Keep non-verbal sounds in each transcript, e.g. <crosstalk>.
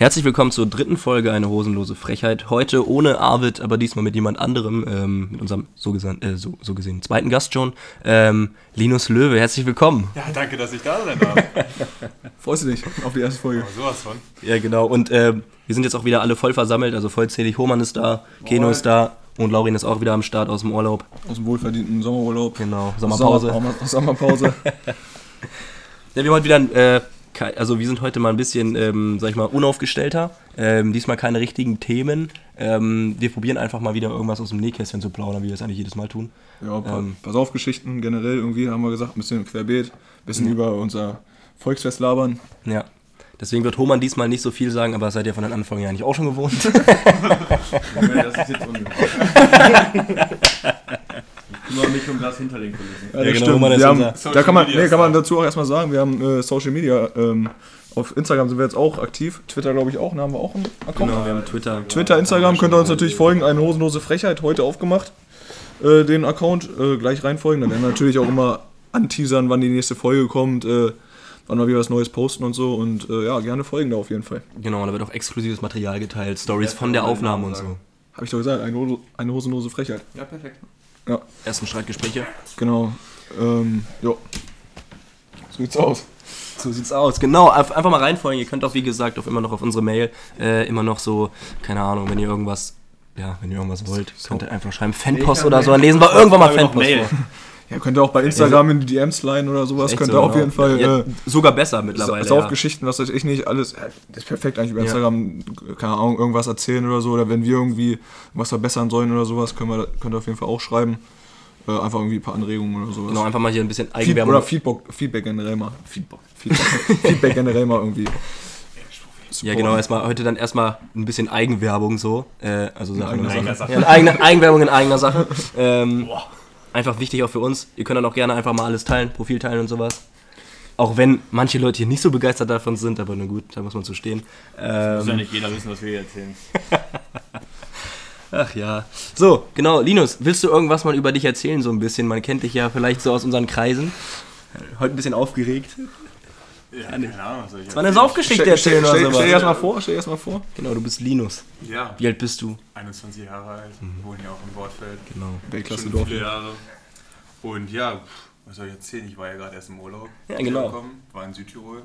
Herzlich willkommen zur dritten Folge Eine hosenlose Frechheit. Heute ohne Arvid, aber diesmal mit jemand anderem, ähm, mit unserem so, gesehen, äh, so, so gesehen zweiten Gast schon, ähm, Linus Löwe. Herzlich willkommen. Ja, danke, dass ich da sein darf. <laughs> Freust du dich auf die erste Folge? Aber sowas von. Ja, genau. Und ähm, wir sind jetzt auch wieder alle voll versammelt, also vollzählig. Homan ist da, Keno ist da und Laurin ist auch wieder am Start aus dem Urlaub. Aus dem wohlverdienten Sommerurlaub. Genau, Sommerpause. Sommer, Sommerpause. <laughs> Ja, wir haben heute wieder, ein, äh, also wir sind heute mal ein bisschen, ähm, sag ich mal, unaufgestellter. Ähm, diesmal keine richtigen Themen. Ähm, wir probieren einfach mal wieder irgendwas aus dem Nähkästchen zu plaudern, wie wir es eigentlich jedes Mal tun. ja, pa Ähm. pass auf, Geschichten generell irgendwie haben wir gesagt, ein bisschen querbeet, ein bisschen über unser Volksfest labern. Ja. Deswegen wird Homan diesmal nicht so viel sagen, aber das seid ihr von den Anfang ja eigentlich auch schon gewohnt. <laughs> Das ist jetzt ungewohnt. <laughs> Ich kümmere mich um das hinter den Kulissen. Ja, Ja, genau, man haben, da kann man, Social nee, kann man Media dazu auch erstmal sagen, wir haben äh, Social Media, ähm, auf Instagram sind wir jetzt auch aktiv, Twitter glaube ich auch, da haben wir auch einen Account. genau, wir haben Twitter. Twitter, Instagram könnt ihr uns natürlich folgen, eine hosenlose Frechheit, heute aufgemacht, äh, den Account, äh, gleich reinfolgen, dann werden wir natürlich auch immer anteasern, wann die nächste Folge kommt, äh, wann wir wieder was Neues posten und so und äh, ja, gerne folgen da auf jeden Fall. Genau, da wird auch exklusives Material geteilt, Stories von der Aufnahme und so. Habe ich doch gesagt, eine, Hose, eine hosenlose Frechheit. Ja, perfekt. Ersten Streitgespräche. Genau. Ähm, ja. So sieht's aus. So sieht's aus. Genau, einf- einfach mal reinfolgen. Ihr könnt auch, wie gesagt, auf immer noch auf unsere Mail äh, immer noch so, keine Ahnung, wenn ihr irgendwas, ja, wenn ihr irgendwas wollt, könnt ihr einfach schreiben Fanpost oder so, dann lesen wir irgendwann mal Fanpost Mail. Ja, könnt ihr auch bei Instagram in die DMs leiten oder sowas, könnt so, ihr auf genau. jeden Fall Ja, äh, sogar besser mittlerweile. Ja. Saufgeschichten, was weiß ich nicht, alles, das ist perfekt eigentlich über. Instagram, keine Ahnung, irgendwas erzählen oder so, oder wenn wir irgendwie was verbessern sollen oder sowas, können wir, könnt ihr auf jeden Fall auch schreiben. Äh, einfach irgendwie ein paar Anregungen oder sowas. Genau, einfach mal hier ein bisschen Eigenwerbung. oder Feedback, Feedback generell mal. Feedback. Feedback, <laughs> Feedback generell mal irgendwie. Ja, genau, erstmal heute dann erstmal ein bisschen Eigenwerbung so. Äh, also Sache in eigener Sache. Sache. Ja, eigene, Eigenwerbung in eigener Sache. <laughs> Ähm, einfach wichtig auch für uns. Ihr könnt dann auch gerne einfach mal alles teilen, Profil teilen und sowas. Auch wenn manche Leute hier nicht so begeistert davon sind, aber na gut, da muss man zu stehen. Muss ja Ähm, nicht jeder wissen, was wir hier erzählen. <laughs> ach ja. So, genau, Linus, willst du irgendwas mal über dich erzählen, so ein bisschen? Man kennt dich ja vielleicht so aus unseren Kreisen. Heute ein bisschen aufgeregt. Ja, keine Ahnung, was soll ich Das war eine? Saufgeschichte erzählen stell, oder stell, sowas. stell dir erstmal vor, stell dir erstmal vor. Genau, du bist Linus. Ja, Wie alt bist du? 21 Jahre alt, wohne hier auch im Wortfeld. Genau. Weltklasse Dorf. viele Jahre. Und ja, was soll ich erzählen? Ich war ja gerade erst im Urlaub. Ja, genau. Gekommen, war in Südtirol.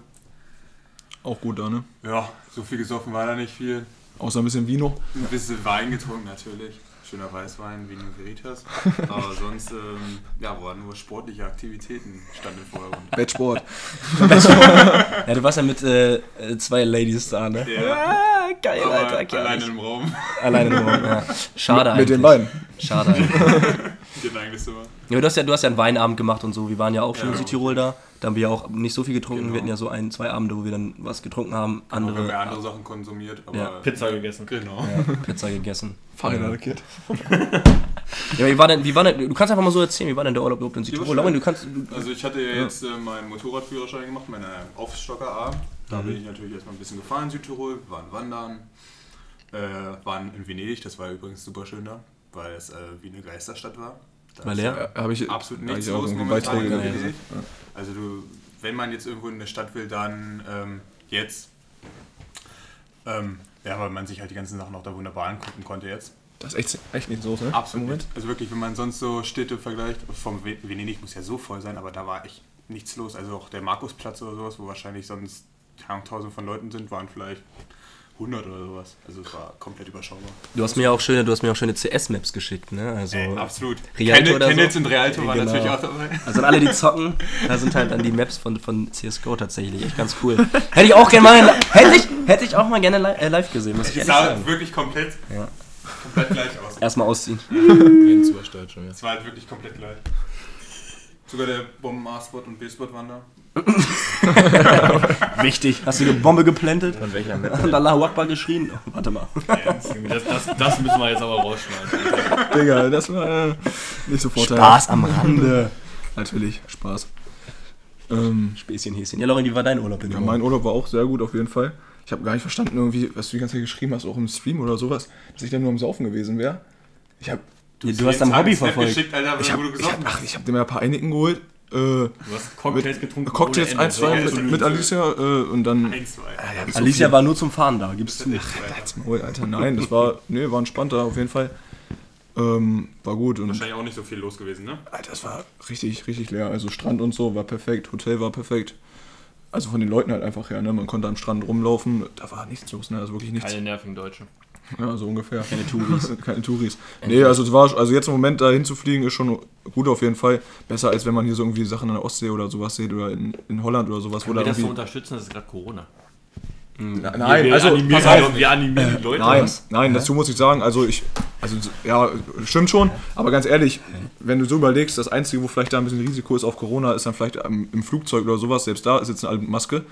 Auch gut da, ne? Ja, so viel gesoffen war da nicht viel. Außer ein bisschen Vino. Ein bisschen Wein getrunken natürlich. Schöner Weißwein, Vino Veritas. <laughs> Aber sonst, ähm, ja, waren nur sportliche Aktivitäten stand im Vordergrund. Bettsport. <laughs> Ja, du warst ja mit äh, äh, zwei Ladies da, ne? Ja, Ah, geil, aber Alter. Geil. alleine im Raum. Alleine im Raum, ja. <laughs> Schade eigentlich. Mit den beiden. Schade eigentlich. Geht eigentlich so. Ja, du hast ja, du hast ja einen Weinabend gemacht und so. Wir waren ja auch schon Ja, in Südtirol da. Da haben wir ja auch nicht so viel getrunken. Genau. Wir hatten ja so ein, zwei Abende, wo wir dann was getrunken haben. Wenn Andere wir andere Sachen konsumiert, aber Ja. Pizza gegessen. genau. ja, <laughs> Pizza gegessen. Feiner Kid. <laughs> Ja, wie war denn, wie war denn, du kannst einfach mal so erzählen, wie war denn der Urlaub überhaupt in Südtirol? du kannst, du, Also ich hatte ja jetzt äh, meinen Motorradführerschein gemacht, meine Aufstocker A. Da bin ich natürlich erstmal ein bisschen gefahren in Südtirol, waren wandern, äh, waren in Venedig, das war übrigens super schön da, weil es äh, wie eine Geisterstadt war. Da War ist leer? Ja, habe ich Absolut hab nichts ich auch los Beiträge gelesen. Venedig. Also du, wenn man jetzt irgendwo in eine Stadt will, dann ähm, jetzt. Ähm, ja, weil man sich halt die ganzen Sachen auch da wunderbar angucken konnte jetzt. Das ist echt, echt nicht so, ne? Absolut. Also wirklich, wenn man sonst so Städte vergleicht, vom Ve- Venedig muss ja so voll sein, aber da war echt nichts los. Also auch der Markusplatz oder sowas, wo wahrscheinlich sonst tausend von Leuten sind, waren vielleicht 100 oder sowas. Also es war komplett überschaubar. du hast mir ja auch schöne, du hast mir auch schöne CS-Maps geschickt, ne? Also, Ey, absolut. Rialto Kennel- oder so? Kennels und Realto waren Genau. natürlich auch dabei. also an alle, die zocken, <laughs> da sind halt dann die Maps von, von CSGO tatsächlich echt ganz cool. Hätte ich auch gerne mal, hätte ich, hätte ich auch mal gerne li äh, live gesehen, muss ich Es ehrlich sah sagen. wirklich komplett, Ja. komplett gleich aus. Erstmal ausziehen. <laughs> Es war halt wirklich komplett gleich. Sogar der Bomben A-Spot und B-Spot waren da. <laughs> Wichtig. Hast du eine Bombe geplantet? Von welcher Map? Und Allahu Akbar geschrien? Oh, warte mal. Das, das, das müssen wir jetzt aber rausschneiden. Digga, das war äh, nicht so vorteilhaft. Spaß am Rande. <laughs> Natürlich, Spaß. Ähm, Späßchen, Häschen. Ja, Lauren, wie war dein Urlaub in ja, mein Urlaub war auch sehr gut auf jeden Fall. Ich habe gar nicht verstanden, irgendwie, was du die ganze Zeit geschrieben hast, auch im Stream oder sowas, dass ich dann nur am Saufen gewesen wäre. Ich habe Du, du hast dein Hobby verfolgt. Geschickt, Alter, ich hab, du ich hab, ach, ich hab dir mal ein paar Einigen geholt. Äh, Äh, Du hast Cocktails getrunken. Cocktails ohne Ende. 1, 2 mit, mit Alicia äh, und dann. Eins, zwei. Alicia war nur zum Fahren da, gibst du. Halt's Maul, Alter, nein, das war, nee, war entspannter auf jeden Fall. Ähm, war gut und Wahrscheinlich auch nicht so viel los gewesen, ne? Alter, das war richtig, richtig leer. Also Strand und so war perfekt, Hotel war perfekt. Also von den Leuten halt einfach her, ne? Man konnte am Strand rumlaufen, da war nichts los, ne? Also wirklich nichts. Keine nervigen Deutsche. Ja, so ungefähr. Keine Touris. <laughs> Keine Touris. Nee, also es war, also jetzt im Moment da hinzufliegen ist schon gut auf jeden Fall. Besser als wenn man hier so irgendwie Sachen an der Ostsee oder sowas sieht oder in, in Holland oder sowas, wo Können da wir das so unterstützen? Das ist gerade Corona. Nein, wir also animieren, pass auf. wir animieren die Leute. Nein, nein, dazu muss ich sagen, also ich, also ja, stimmt schon, aber ganz ehrlich, wenn du so überlegst, das Einzige, wo vielleicht da ein bisschen Risiko ist auf Corona, ist dann vielleicht im, im Flugzeug oder sowas, selbst da sitzen alle mit Maske.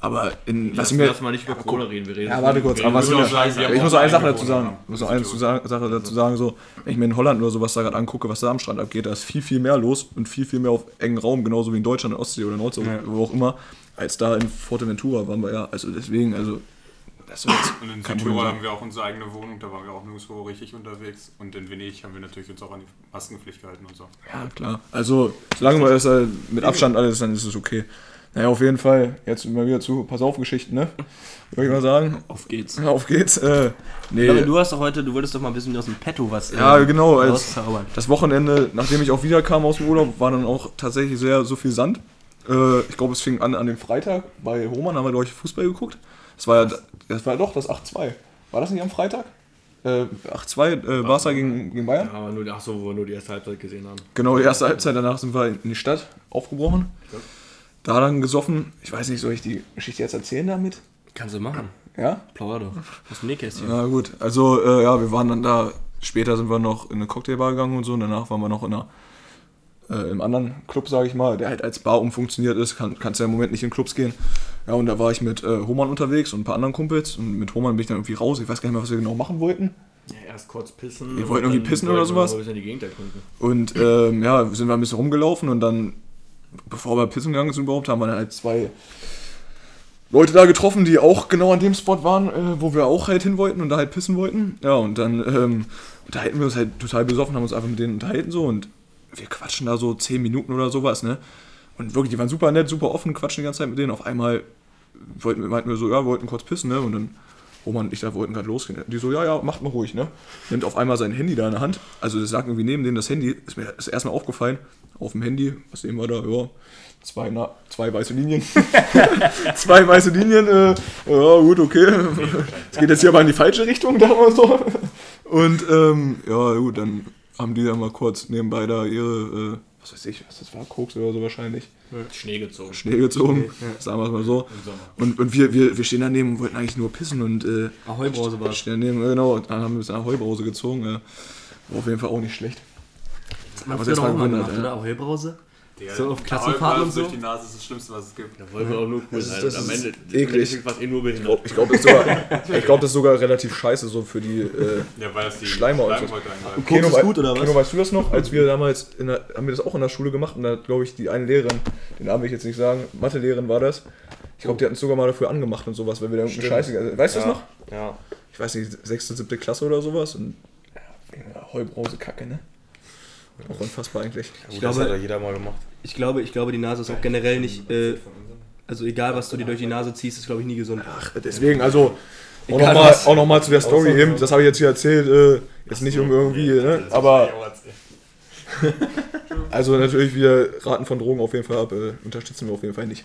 Aber in, Lass, mir, lass mal nicht über Corona reden. Wir reden ja, warte kurz, wir aber was über Scheiße. ich muss noch eine Sache dazu sagen, ich muss noch eine Sache dazu sagen, so, wenn ich mir in Holland oder sowas da gerade angucke, was da am Strand abgeht, da ist viel, viel mehr los und viel, viel mehr auf engen Raum, genauso wie in Deutschland, in Ostsee oder Nordsee, wo auch immer, als da in Fuerteventura waren wir ja, also deswegen, also, das ist jetzt Und in Südtirol haben wir auch unsere eigene Wohnung, da waren wir auch nirgendwo richtig unterwegs. Und in Venedig haben wir natürlich uns auch an die Maskenpflicht gehalten und so. Ja, klar. Also, solange man das äh, mit Abstand alles ist, dann ist es okay. Naja, auf jeden Fall, jetzt mal wieder zu Pass auf Geschichten, ne? Würde ich mal sagen. Auf geht's. Auf geht's. Äh, nee. Ja, aber du hast doch heute, du wolltest doch mal ein bisschen aus dem Petto was. Ja, ähm, genau. Als rauszaubern. das Wochenende, nachdem ich auch wiederkam aus dem Urlaub, war dann auch tatsächlich sehr so viel Sand. Äh, ich glaube, es fing an an dem Freitag bei Hohmann, haben wir, glaube ich, Fußball geguckt. Das war ja, das war ja doch das 8-2. War das nicht am Freitag? Äh, 8-2, äh, Barca gegen, gegen Bayern? Ja, aber nur, ach so, wo wir nur die erste Halbzeit gesehen haben. Genau, die erste Halbzeit, danach sind wir in die Stadt aufgebrochen. Da dann gesoffen. Ich weiß nicht, soll ich die Geschichte jetzt erzählen damit? Kannst du machen. Ja? Plauder doch. Aus dem Nähkästchen. Na gut, also äh, ja, wir waren dann da, später sind wir noch in eine Cocktailbar gegangen und so und danach waren wir noch in einer, äh, im anderen Club, sage ich mal, der halt als Bar umfunktioniert ist, kann, kannst ja im Moment nicht in Clubs gehen. Ja, und da war ich mit äh, Homan unterwegs und ein paar anderen Kumpels und mit Homan bin ich dann irgendwie raus, ich weiß gar nicht mehr, was wir genau machen wollten. Ja, erst kurz pissen. Wir wollten irgendwie pissen oder sowas? ein. Und ähm, ja, sind wir ein bisschen rumgelaufen und dann, bevor wir pissen gegangen sind überhaupt, haben wir dann halt zwei Leute da getroffen, die auch genau an dem Spot waren, äh, wo wir auch halt hin wollten und da halt pissen wollten. Ja, und dann ähm, unterhalten wir uns halt total besoffen, haben uns einfach mit denen unterhalten so und wir quatschen da so 10 Minuten oder sowas, ne? Und wirklich, die waren super nett, super offen, quatschen die ganze Zeit mit denen. Auf einmal wollten, meinten wir so, ja, wollten kurz pissen, ne? Und dann Roman und ich da wollten gerade losgehen. Die so, ja, ja, macht mal ruhig, ne? Nimmt auf einmal sein Handy da in der Hand. Also das lag irgendwie neben denen das Handy. Ist mir ist erstmal aufgefallen. Auf dem Handy, was sehen wir da? Ja, zwei, na, zwei weiße Linien. <laughs> zwei weiße Linien. Äh, ja, gut, okay. Es geht jetzt hier aber in die falsche Richtung, da mal so. Und ähm, ja, gut, dann haben die dann mal kurz nebenbei da ihre, äh, was weiß ich, was das war, Koks oder so wahrscheinlich. Schnee gezogen. Schnee gezogen, sagen wir es mal so. Und, und wir, wir, wir stehen daneben und wollten eigentlich nur pissen und äh, Ahoi-Brause war's. stehen daneben, äh, genau, dann haben wir uns eine Heubrause gezogen. Äh, war auf jeden Fall auch nicht schlecht. Haben Aber das war gewundert, oder? Ahoi-Brause? Der So auf Klassenfahrten und so? durch die Nase ist das Schlimmste, was es gibt. Da wollen wir auch nur cool Das ist- sein. das Und am ist Ende eklig. ist was eh nur behindert. Ich glaube, das, ist sogar- ich glaub, das ist sogar relativ scheiße so für die äh, Ja, weil das die ist. Schleimhäute eingreifen. Koks ist wei- gut, oder was? Keno, weißt du das noch? Als wir damals, in der, haben wir das auch in der Schule gemacht und da glaube ich, die eine Lehrerin, den Namen will ich jetzt nicht sagen, Mathelehrerin war das. Ich glaube, die hatten es sogar mal dafür angemacht und sowas, weil wir da irgendeine Scheiße. Also, weißt du das noch? Ja. Ich weiß nicht, sechste, siebte Klasse oder sowas und ja, wegen der Heubrause-Kacke, ne? Auch unfassbar eigentlich. Gut, glaube- das hat ja jeder mal gemacht. Ich glaube, ich glaube, die Nase ist auch generell nicht. Äh, also egal, was du dir durch die Nase ziehst, ist glaube ich nie gesund. Ach, deswegen, also auch nochmal auch noch mal zu der Story eben, das habe ich jetzt hier erzählt, äh, jetzt nicht irgendwie, ne? aber <laughs> <laughs> also natürlich, wir raten von Drogen auf jeden Fall ab, äh, unterstützen wir auf jeden Fall nicht.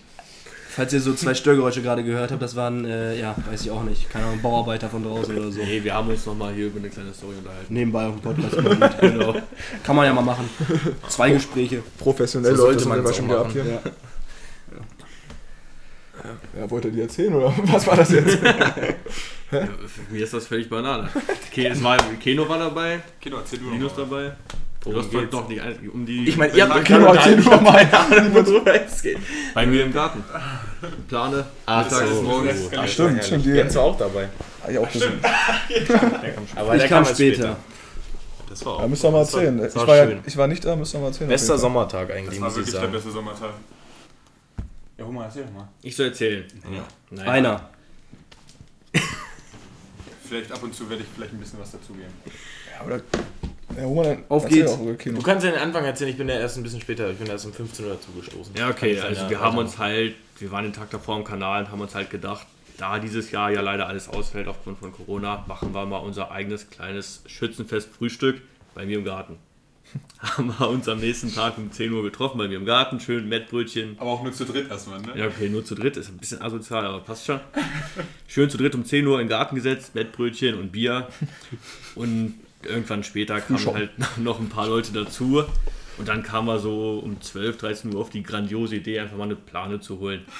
Falls ihr so zwei Störgeräusche gerade gehört habt, das waren, äh, ja, weiß ich auch nicht, keine Ahnung, Bauarbeiter von draußen oder so. Nee, wir haben uns nochmal hier über eine kleine Story unterhalten. Nebenbei auf dem Podcast. <laughs> genau. Kann man ja mal machen. Zwei Gespräche. Professionell So man immer es schon gehabt hier. Ja. Ja, wollt ihr die erzählen oder <laughs> was war das jetzt? <laughs> Ja, für mich ist das völlig Banane. Keno war dabei, Kino, erzähl du Linus dabei. Du hast geht's? doch nicht ein- um die. Ich meine, ihr habt Keno, erzähl doch mal. bei mir im Garten. Plane. Ach so. morgens. Ach, stimmt, stimmt, Jens war auch dabei. hab ich auch gesehen. Aber Ich der kam später. Das war Ja, müsst ihr mal erzählen. das Ich war ja, ich war nicht da, müsst ihr mal erzählen. Bester. Sommertag eigentlich, Das war ich wirklich der beste Sommertag. Ja, hol mal, erzähl doch mal. Ich soll erzählen. Naja. Einer. Vielleicht ab und zu werde ich vielleicht ein bisschen was dazugeben. Ja, oder Ja, Roman, dann Auf geht's. Du kannst ja den Anfang erzählen, ich bin ja erst ein bisschen später, ich bin erst um 15 Uhr dazu gestoßen. Ja, okay, also wir haben uns halt, wir waren den Tag davor im Kanal und haben uns halt gedacht, da dieses Jahr ja leider alles ausfällt aufgrund von Corona, machen wir mal unser eigenes kleines Schützenfest-Frühstück bei mir im Garten. <laughs> haben wir uns am nächsten Tag um 10 Uhr getroffen bei mir im Garten, schön Mettbrötchen. Aber auch nur zu dritt erstmal, ne? Ja, okay, nur zu dritt, ist ein bisschen asozial, aber passt schon. Schön zu dritt um 10 Uhr in den Garten gesetzt, Mettbrötchen und Bier. <laughs> Und irgendwann später kamen halt <laughs> noch ein paar Leute dazu. Und dann kam er so um 12, 13 Uhr auf die grandiose Idee, einfach mal eine Plane zu holen. <laughs>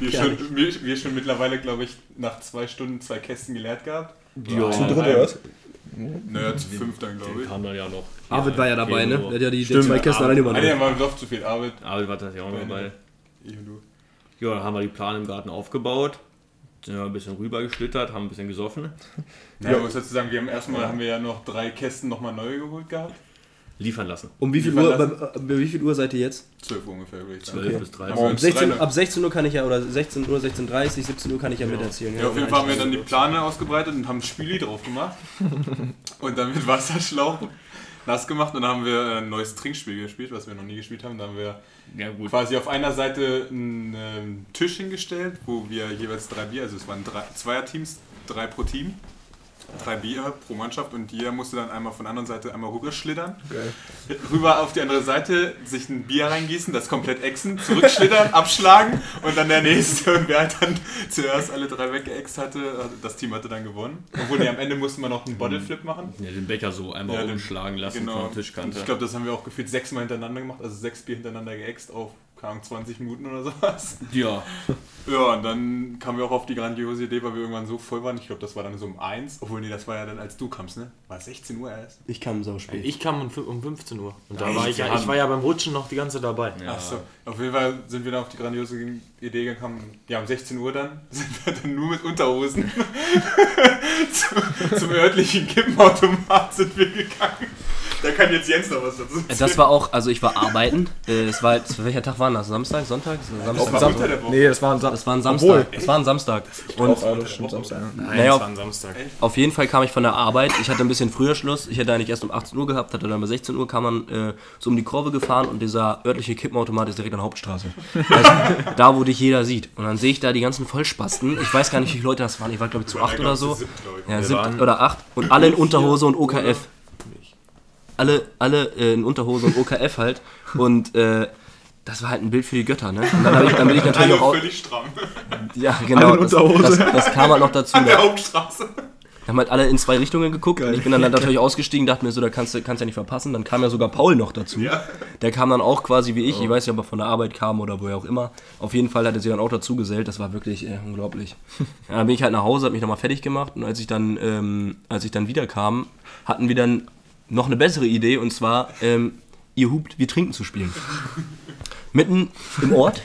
Wir schon, wir, wir schon mittlerweile, glaube ich, nach zwei Stunden zwei Kästen geleert gehabt. Ja, Zu dritt oder was? Naja, zu fünf dann, glaube Den ich. kam dann ja noch. Arvid war ja dabei, ne? Der hat ja die, Stimmt, zwei Kästen Arvid- alleine Einer übernommen. war doch zu viel Arbeit. Arvid war tatsächlich auch noch dabei. Ich und du. Ja, dann haben wir die Plane im Garten aufgebaut. Sind wir ein bisschen rüber geschlittert, haben ein bisschen gesoffen. <laughs> Ja, ich muss dazu sagen, wir haben erstmal haben wir ja noch drei Kästen nochmal neu geholt gehabt. Liefern lassen. Um wie viel war Uhr, bei, das? äh, bei wie viel Uhr seid ihr jetzt? 12 Uhr ungefähr, würde ich sagen. 12 bis 13. Aber Ab um 16, drei- ab 16 Uhr kann ich ja, oder 16 Uhr, 16.30 17 Uhr kann ich ja, miterzählen. Ja, auf jeden Fall haben wir dann die Plane ausgebreitet und haben Spüli drauf gemacht. <laughs> und dann mit Wasserschlauch nass gemacht und dann haben wir ein neues Trinkspiel gespielt, was wir noch nie gespielt haben. Da haben wir Ja, quasi auf einer Seite einen ähm, Tisch hingestellt, wo wir jeweils drei Bier, also es waren drei, Zweierteams, drei pro Team, drei Bier pro Mannschaft und jeder musste dann einmal von der anderen Seite einmal rüberschlittern, Geil. rüber auf die andere Seite, sich ein Bier reingießen, das komplett exen, zurückschlittern, <laughs> abschlagen und dann der nächste und wer halt dann zuerst alle drei weggeext hatte, das Team hatte dann gewonnen. Obwohl, nee, am Ende musste man noch einen Bottleflip machen. Ja, den Becher so einmal Ja, umschlagen lassen Genau. von der Und Tischkante. ich glaube, das haben wir auch gefühlt sechsmal hintereinander gemacht, also sechs Bier hintereinander geäxt auf keine Ahnung, 20 Minuten oder sowas. ja, Ja, und dann kamen wir auch auf die grandiose Idee, weil wir irgendwann so voll waren. Ich glaube, das war dann so um 1. Obwohl, nee, das war ja dann, als du kamst, ne? War es 16 Uhr erst? Ich kam so spät. Ich kam um fün- um 15 Uhr. Und da Echt? war ich ja, ich war ja beim Rutschen noch die ganze Zeit dabei. Ja. Achso. Auf jeden Fall sind wir dann auf die grandiose Idee gekommen. Ja, um 16 Uhr dann <laughs> sind wir dann nur mit Unterhosen <laughs> zu, zum örtlichen Kippenautomat sind wir gegangen. Da kann jetzt Jens noch was dazu Äh, Das war auch, also ich war arbeiten. Äh, Es war, jetzt- welcher Tag war das? Samstag? Sonntag? Samstag. war unter der Woche. Nee, das war ein Sa Das war ein Obwohl. Samstag. Das war ein Samstag. Und Auch, das stimmt, Samstag. Nein, Naja, das war ein Samstag. auf jeden Fall kam ich von der Arbeit. Ich hatte ein bisschen früher Schluss. Ich hätte eigentlich erst um 18 Uhr gehabt, hatte dann bei 16 Uhr kam man äh, so um die Kurve gefahren und dieser örtliche Kippenautomat ist direkt an der Hauptstraße. <laughs> Also, da, wo dich jeder sieht. Und dann sehe ich da die ganzen Vollspasten. Ich weiß gar nicht, wie viele Leute das waren. Ich war, glaube ich, zu acht oder so. Ja, siebte oder acht. Und alle in Unterhose und OKF. Alle, alle äh, in Unterhose und OKF halt. Und äh, das war halt ein Bild für die Götter, ne? Und dann, hab ich, dann bin ich natürlich Alle auch. au- völlig stramm. Ja, genau. in Das, Unterhose. das, das kam halt noch dazu. An der Da Hauptstraße. haben halt alle in zwei Richtungen geguckt. Und ich bin dann <laughs> natürlich ausgestiegen, dachte mir so, da kannst du kannst ja nicht verpassen. Dann kam ja sogar Paul noch dazu. Ja. Der kam dann auch quasi wie ich. Ich weiß nicht, ob er von der Arbeit kam oder woher auch immer. Auf jeden Fall hat er sich dann auch dazu gesellt. Das war wirklich äh, unglaublich. Ja, <laughs> dann bin ich halt nach Hause, habe mich nochmal fertig gemacht. Und als ich dann, ähm, als ich dann wiederkam, hatten wir dann noch eine bessere Idee. Und zwar, ähm, ihr hupt, wir trinken zu spielen. Mitten im Ort.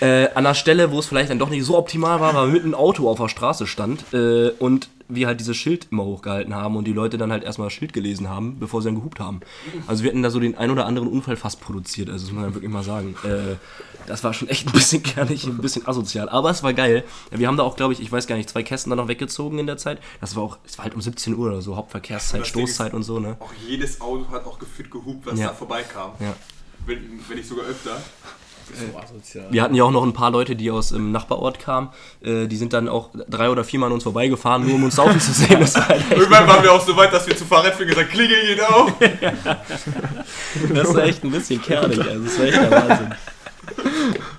Äh, an einer Stelle, wo es vielleicht dann doch nicht so optimal war, weil mitten ein Auto auf der Straße stand äh, und wir halt dieses Schild immer hochgehalten haben und die Leute dann halt erstmal das Schild gelesen haben, bevor sie dann gehupt haben. Also wir hatten da so den ein oder anderen Unfall fast produziert, also das muss man wirklich mal sagen. Äh, das war schon echt ein bisschen <laughs> kernig, ein bisschen asozial, aber es war geil. Wir haben da auch, glaube ich, ich weiß gar nicht, zwei Kästen dann noch weggezogen in der Zeit. Das war auch, es war halt um 17 Uhr oder so, Hauptverkehrszeit, ist- Stoßzeit und so, ne? Auch jedes Auto hat auch gefühlt gehupt, was Ja. da vorbeikam. Ja. Wenn, wenn nicht sogar öfter. So asozial. Wir hatten ja auch noch ein paar Leute, die aus dem Nachbarort kamen. Äh, die sind dann auch drei oder viermal an uns vorbeigefahren, nur um uns saufen zu sehen. Das war, halt Irgendwann waren wir auch so weit, dass wir zu Fahrradfahren gesagt klingel geht auf. <laughs> das war echt ein bisschen kernig. Also das war echt der Wahnsinn.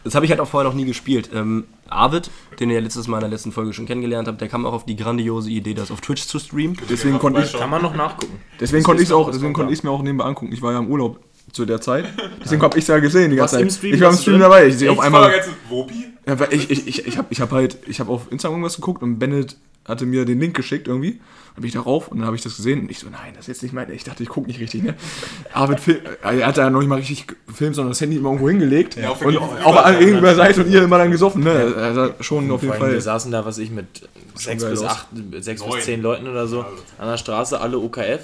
Das habe ich halt auch vorher noch nie gespielt. Ähm, Arvid, den ihr ja letztes Mal in der letzten Folge schon kennengelernt habt, der kam auch auf die grandiose Idee, das auf Twitch zu streamen. Deswegen konnte ich, Kann man noch nachgucken. deswegen konnte ich auch, deswegen konnte ich es mir auch nebenbei angucken. Ich war ja im Urlaub zu der Zeit. Deswegen habe ich es ja gesehen die ganze im Zeit. Stream? Ich war im Stream dabei. Ich sehe auf einmal. Wopi? Ja, ich, ich, ich, ich habe ich hab halt, ich habe auf Instagram irgendwas geguckt und Bennett hatte mir den Link geschickt irgendwie. Dann bin ich darauf und dann habe ich das gesehen und ich so, nein, das ist jetzt nicht mein. Ich dachte, ich gucke nicht richtig, ne? Arvid Fil- er hat ja noch nicht mal richtig gefilmt, sondern das Handy immer irgendwo hingelegt. Ja, auf und auch an gegenüber Seite und ihr immer dann gesoffen, ne? Also schon auf jeden allem, wir Fall. saßen da, was ich, mit sechs bis acht, sechs bis zehn Leuten oder so an der Straße, alle OKF.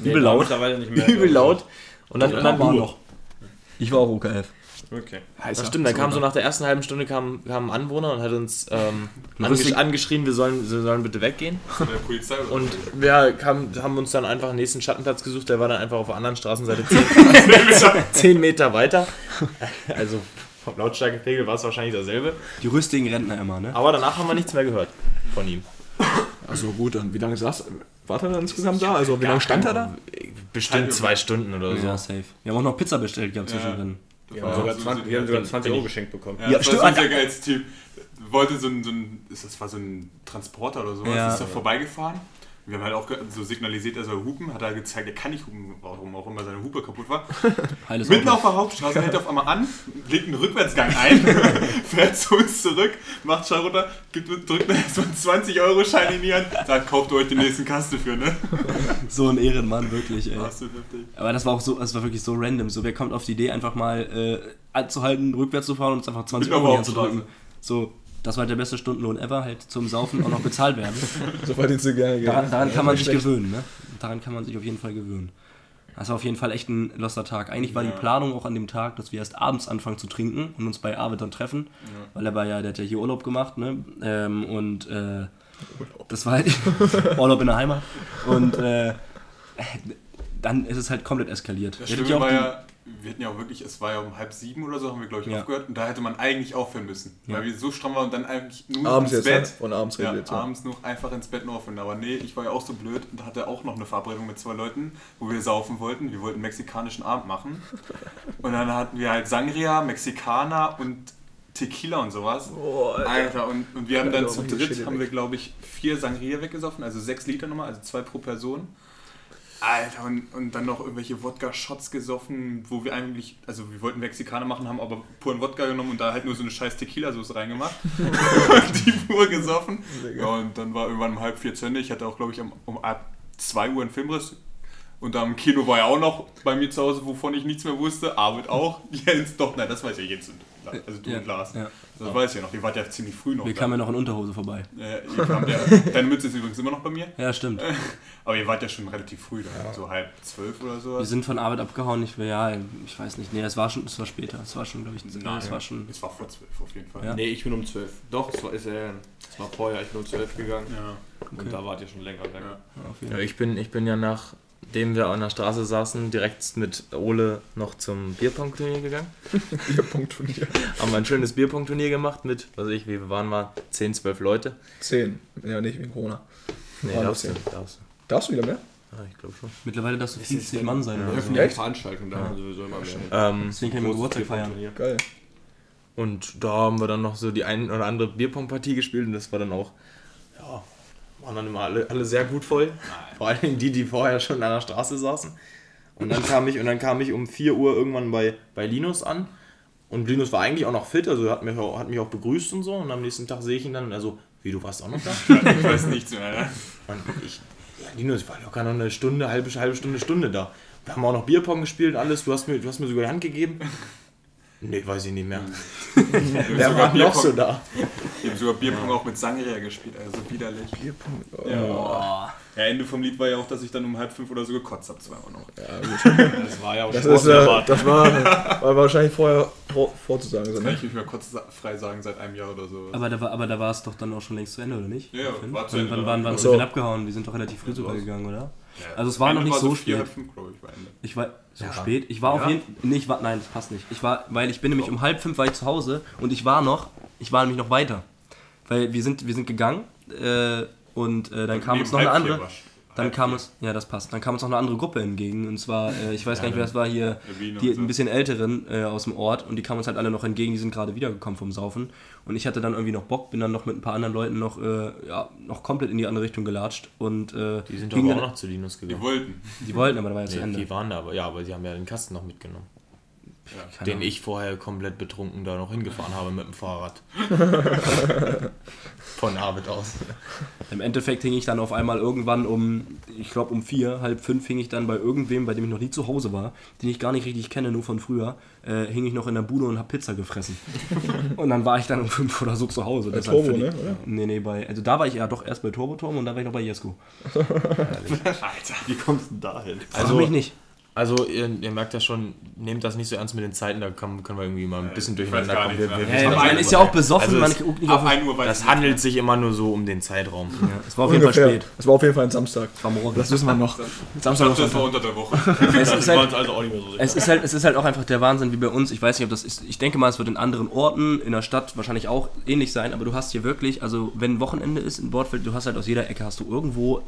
Übel laut. Mittlerweile nicht mehr. <laughs> Übel laut. Und dann, und dann war du. noch. Ich war auch OKF. Okay. Das stimmt, dann kam so nach der ersten halben Stunde kam, kam ein Anwohner und hat uns ähm, angesch angeschrien, wir sollen, wir sollen bitte weggehen. Von der Polizei oder Und wir kam, haben uns dann einfach einen nächsten Schattenplatz gesucht, der war dann einfach auf der anderen Straßenseite <laughs> 10, 10 Meter weiter. Also vom Lautstärkepegel war es wahrscheinlich dasselbe. Die rüstigen Rentner immer, ne? Aber danach haben wir nichts mehr gehört von ihm. Achso, gut, dann wie lange saß, war er dann insgesamt da? Also wie lange stand er da? Bestimmt zwei Stunden oder so. Ja, safe. Wir haben auch noch Pizza bestellt gehabt zwischendrin. Wir haben sogar 20, wir haben sogar 20 Euro geschenkt bekommen. Ja, Ja, das stimmt. war so der geilste Typ. Wollte so ein, so ein, ist das war so ein Transporter oder sowas, Ja. ist da vorbeigefahren. Wir haben halt auch so signalisiert, er soll hupen, hat er gezeigt, er kann nicht hupen, warum auch immer seine Hupe kaputt war. <laughs> Mitten auf der Hauptstraße hält er auf einmal an, legt einen Rückwärtsgang ein, <laughs> fährt zu uns zurück, macht Schall runter, gibt, drückt mir so einen 20-Euro-Schein in die Hand, sagt, kauft ihr euch den nächsten Kaste für, ne? <laughs> So ein Ehrenmann, wirklich, ey. Absolut heftig. Aber das war auch so, das war wirklich so random. So, wer kommt auf die Idee, einfach mal äh, anzuhalten, rückwärts zu fahren und uns einfach 20 Mitten Euro zu drücken. So, das war halt der beste Stundenlohn ever, halt zum Saufen auch noch bezahlt werden. <laughs> So du gerne Geld. Daran, daran Ja, kann man sich schlecht. gewöhnen, ne? Daran kann man sich auf jeden Fall gewöhnen. Das war auf jeden Fall echt ein loster Tag. Eigentlich war Ja. die Planung auch an dem Tag, dass wir erst abends anfangen zu trinken und uns bei Arvid dann treffen. Weil er war ja, der hat ja hier Urlaub gemacht, ne? Ähm, und äh, das war halt <laughs> Urlaub in der Heimat. Und äh, dann ist es halt komplett eskaliert. Das Schlimme ja war die- ja, wir hatten ja auch wirklich, es war ja um halb sieben oder so, haben wir glaube ich Ja. aufgehört und da hätte man eigentlich aufhören müssen. Ja. Weil wir so stramm waren und dann eigentlich nur Abends ins jetzt? Bett. Von abends Ja, jetzt. Ja. abends noch einfach ins Bett noch aufhören. Aber nee, ich war ja auch so blöd und hatte auch noch eine Verabredung mit zwei Leuten, wo wir saufen wollten. Wir wollten einen mexikanischen Abend machen. <laughs> Und dann hatten wir halt Sangria, Mexikaner und Tequila und sowas. Oh, Alter. Alter, und, und wir haben dann zu dritt, haben wir glaube ich vier Sangria weggesoffen, also sechs Liter nochmal, also zwei pro Person. Alter, und, und dann noch irgendwelche Wodka-Shots gesoffen, wo wir eigentlich, also wir wollten Mexikaner machen, haben aber puren Wodka genommen und da halt nur so eine scheiß Tequila-Soße reingemacht. <laughs> und die pur gesoffen. Ja, und dann war irgendwann um halb vier zu Ende. Ich hatte auch, glaube ich, um, um ab 2 Uhr einen Filmriss. Und da im Kino war ja auch noch bei mir zu Hause, wovon ich nichts mehr wusste. Arvid auch. <laughs> Jens, doch, nein, das weiß ja Jens und Lars. Also du Ja, und Lars. ja. Das weiß ich ja noch. Ihr wart ja ziemlich früh noch Wir da. kamen ja noch in Unterhose vorbei. Äh, der, <laughs> deine Mütze ist übrigens immer noch bei mir. Ja, stimmt. <laughs> Aber ihr wart ja schon relativ früh da. So halb zwölf oder so. Wir sind von Arbeit abgehauen. Ich, ja, ich weiß nicht. Nee, es war schon, es war später. Es war schon, glaube ich, Nein, es war schon. Es war vor zwölf auf jeden Fall. Ja. Nee, ich bin um 12. Doch, es war, ist, äh, es war vorher, ich bin um 12 gegangen. Ja. Und da wart ihr schon länger weg. Ja. Auf jeden Ja, Fall. ich, bin, ich bin ja nachdem wir an der Straße saßen, direkt mit Ole noch zum Bierpong-Turnier gegangen. <laughs> Vier Punkt von dir. Haben wir ein schönes Bierpong-Turnier gemacht mit, was weiß ich, wie wir waren wir, 10, 12 Leute. Zehn. Ja, nicht wegen Corona. Nee, Waren darfst du, darfst du. Darfst du wieder mehr? Ja, ich glaube schon. Mittlerweile darfst du 50 Mann sein. oder so. Öffentliche Echt? Veranstaltungen, da wir sowieso immer mehr. Ähm, Deswegen kann ich Geburtstag feiern. Geil. und da haben wir dann noch so die ein oder andere Bierpong-Partie gespielt und das war dann auch, ja, waren dann immer alle, alle sehr gut voll. Vor allem die, die vorher schon an der Straße saßen. Und dann kam ich, und dann kam ich um 4 Uhr irgendwann bei, bei Linus an. Und Linus war eigentlich auch noch fit, also hat mich auch, hat mich auch begrüßt und so. Und am nächsten Tag sehe ich ihn dann, also, wie, du warst auch noch da? <laughs> Ich weiß nichts mehr. Ne? Und ich, ja, Linus, ich war locker noch eine Stunde, halbe, halbe Stunde, Stunde da. Wir haben auch noch Bierpong gespielt, alles. Du hast mir, du hast mir sogar die Hand gegeben. Nee, weiß ich nicht mehr. <laughs> Wer sogar war noch so da? Ich habe sogar Bierpong auch mit Sangria gespielt, also widerlich. Bierpunkt. Oh. Ja. ja, Ende vom Lied war ja auch, dass ich dann um halb fünf oder so gekotzt habe, zweimal noch. <laughs> Das war ja auch Das, schon ist, äh, das war, war wahrscheinlich vorher vor, vorzusagen. So, Kann ne? ich nicht mehr kotzfrei sagen seit einem Jahr oder so. Aber da, war, aber da war es doch dann auch schon längst zu Ende, oder nicht? Ja, ja, war zu wann, Ende wann, dann. wann, wann Ach sind wir so. abgehauen? Wir sind doch relativ früh Ja, sogar gegangen, oder? Ja. Also es war noch nicht so vier, spät. halb fünf, glaube ich, war. Ich war so Ja. spät. Ich war auf Ja. jeden Fall. Nee, ich war. Nein, das passt nicht. Ich war, weil ich bin nämlich um halb fünf war ich zu Hause und ich war noch, ich war nämlich noch weiter. Weil wir sind, wir sind gegangen äh, und äh, dann kam uns noch eine andere. war's. Dann Halb kam uns, ja, das passt. Dann kam uns noch eine andere Gruppe entgegen. Und zwar, äh, ich weiß gar nicht, wer das war hier, die so. ein bisschen älteren äh, aus dem Ort. Und die kamen uns halt alle noch entgegen. Die sind gerade wiedergekommen vom Saufen. Und ich hatte dann irgendwie noch Bock, bin dann noch mit ein paar anderen Leuten noch, äh, ja, noch komplett in die andere Richtung gelatscht. Und äh, Die sind aber auch noch zu Linus Die gegangen. wollten. Die wollten, aber da war ja zu Nee, Ende. die waren da, aber ja, aber sie haben ja den Kasten noch mitgenommen. Keine den Ahnung. ich vorher komplett betrunken da noch hingefahren habe mit dem Fahrrad. <laughs> Von Arbeit aus. Im Endeffekt hing ich dann auf einmal irgendwann um, ich glaube um vier, halb fünf hing ich dann bei irgendwem, bei dem ich noch nie zu Hause war, den ich gar nicht richtig kenne, nur von früher, äh, hing ich noch in der Bude und habe Pizza gefressen. <laughs> und dann war ich dann um fünf oder so zu Hause. Bei Deshalb Turbo, ne, oder? Nee, nee, bei, also da war ich ja doch erst bei Turboturm und dann war ich noch bei Jesko. <laughs> Alter. Wie kommst du denn dahin? Also mich nicht. Also ihr, ihr merkt ja schon, nehmt das nicht so ernst mit den Zeiten, da kann, können wir irgendwie mal ein bisschen weiß durcheinander kommen. nicht Wir, wir Ja, ja, man nicht. ist ja auch besoffen, Also man guckt nicht Ab auf 1 Uhr Das handelt sich immer nur so um den Zeitraum. Ja, es war auf jeden Fall Ungefähr. spät. Es war auf jeden Fall ein Samstag. Morgen. Das wissen wir noch. Samstag das war unter der Woche. <laughs> Es ist, halt, also auch nicht mehr so es, ist halt, es ist halt auch einfach der Wahnsinn wie bei uns. Ich weiß nicht, ob das ist. Ich denke mal, es wird in anderen Orten, in der Stadt wahrscheinlich auch ähnlich sein, aber du hast hier wirklich, also wenn Wochenende ist in Bordfeld, du hast halt aus jeder Ecke hast du irgendwo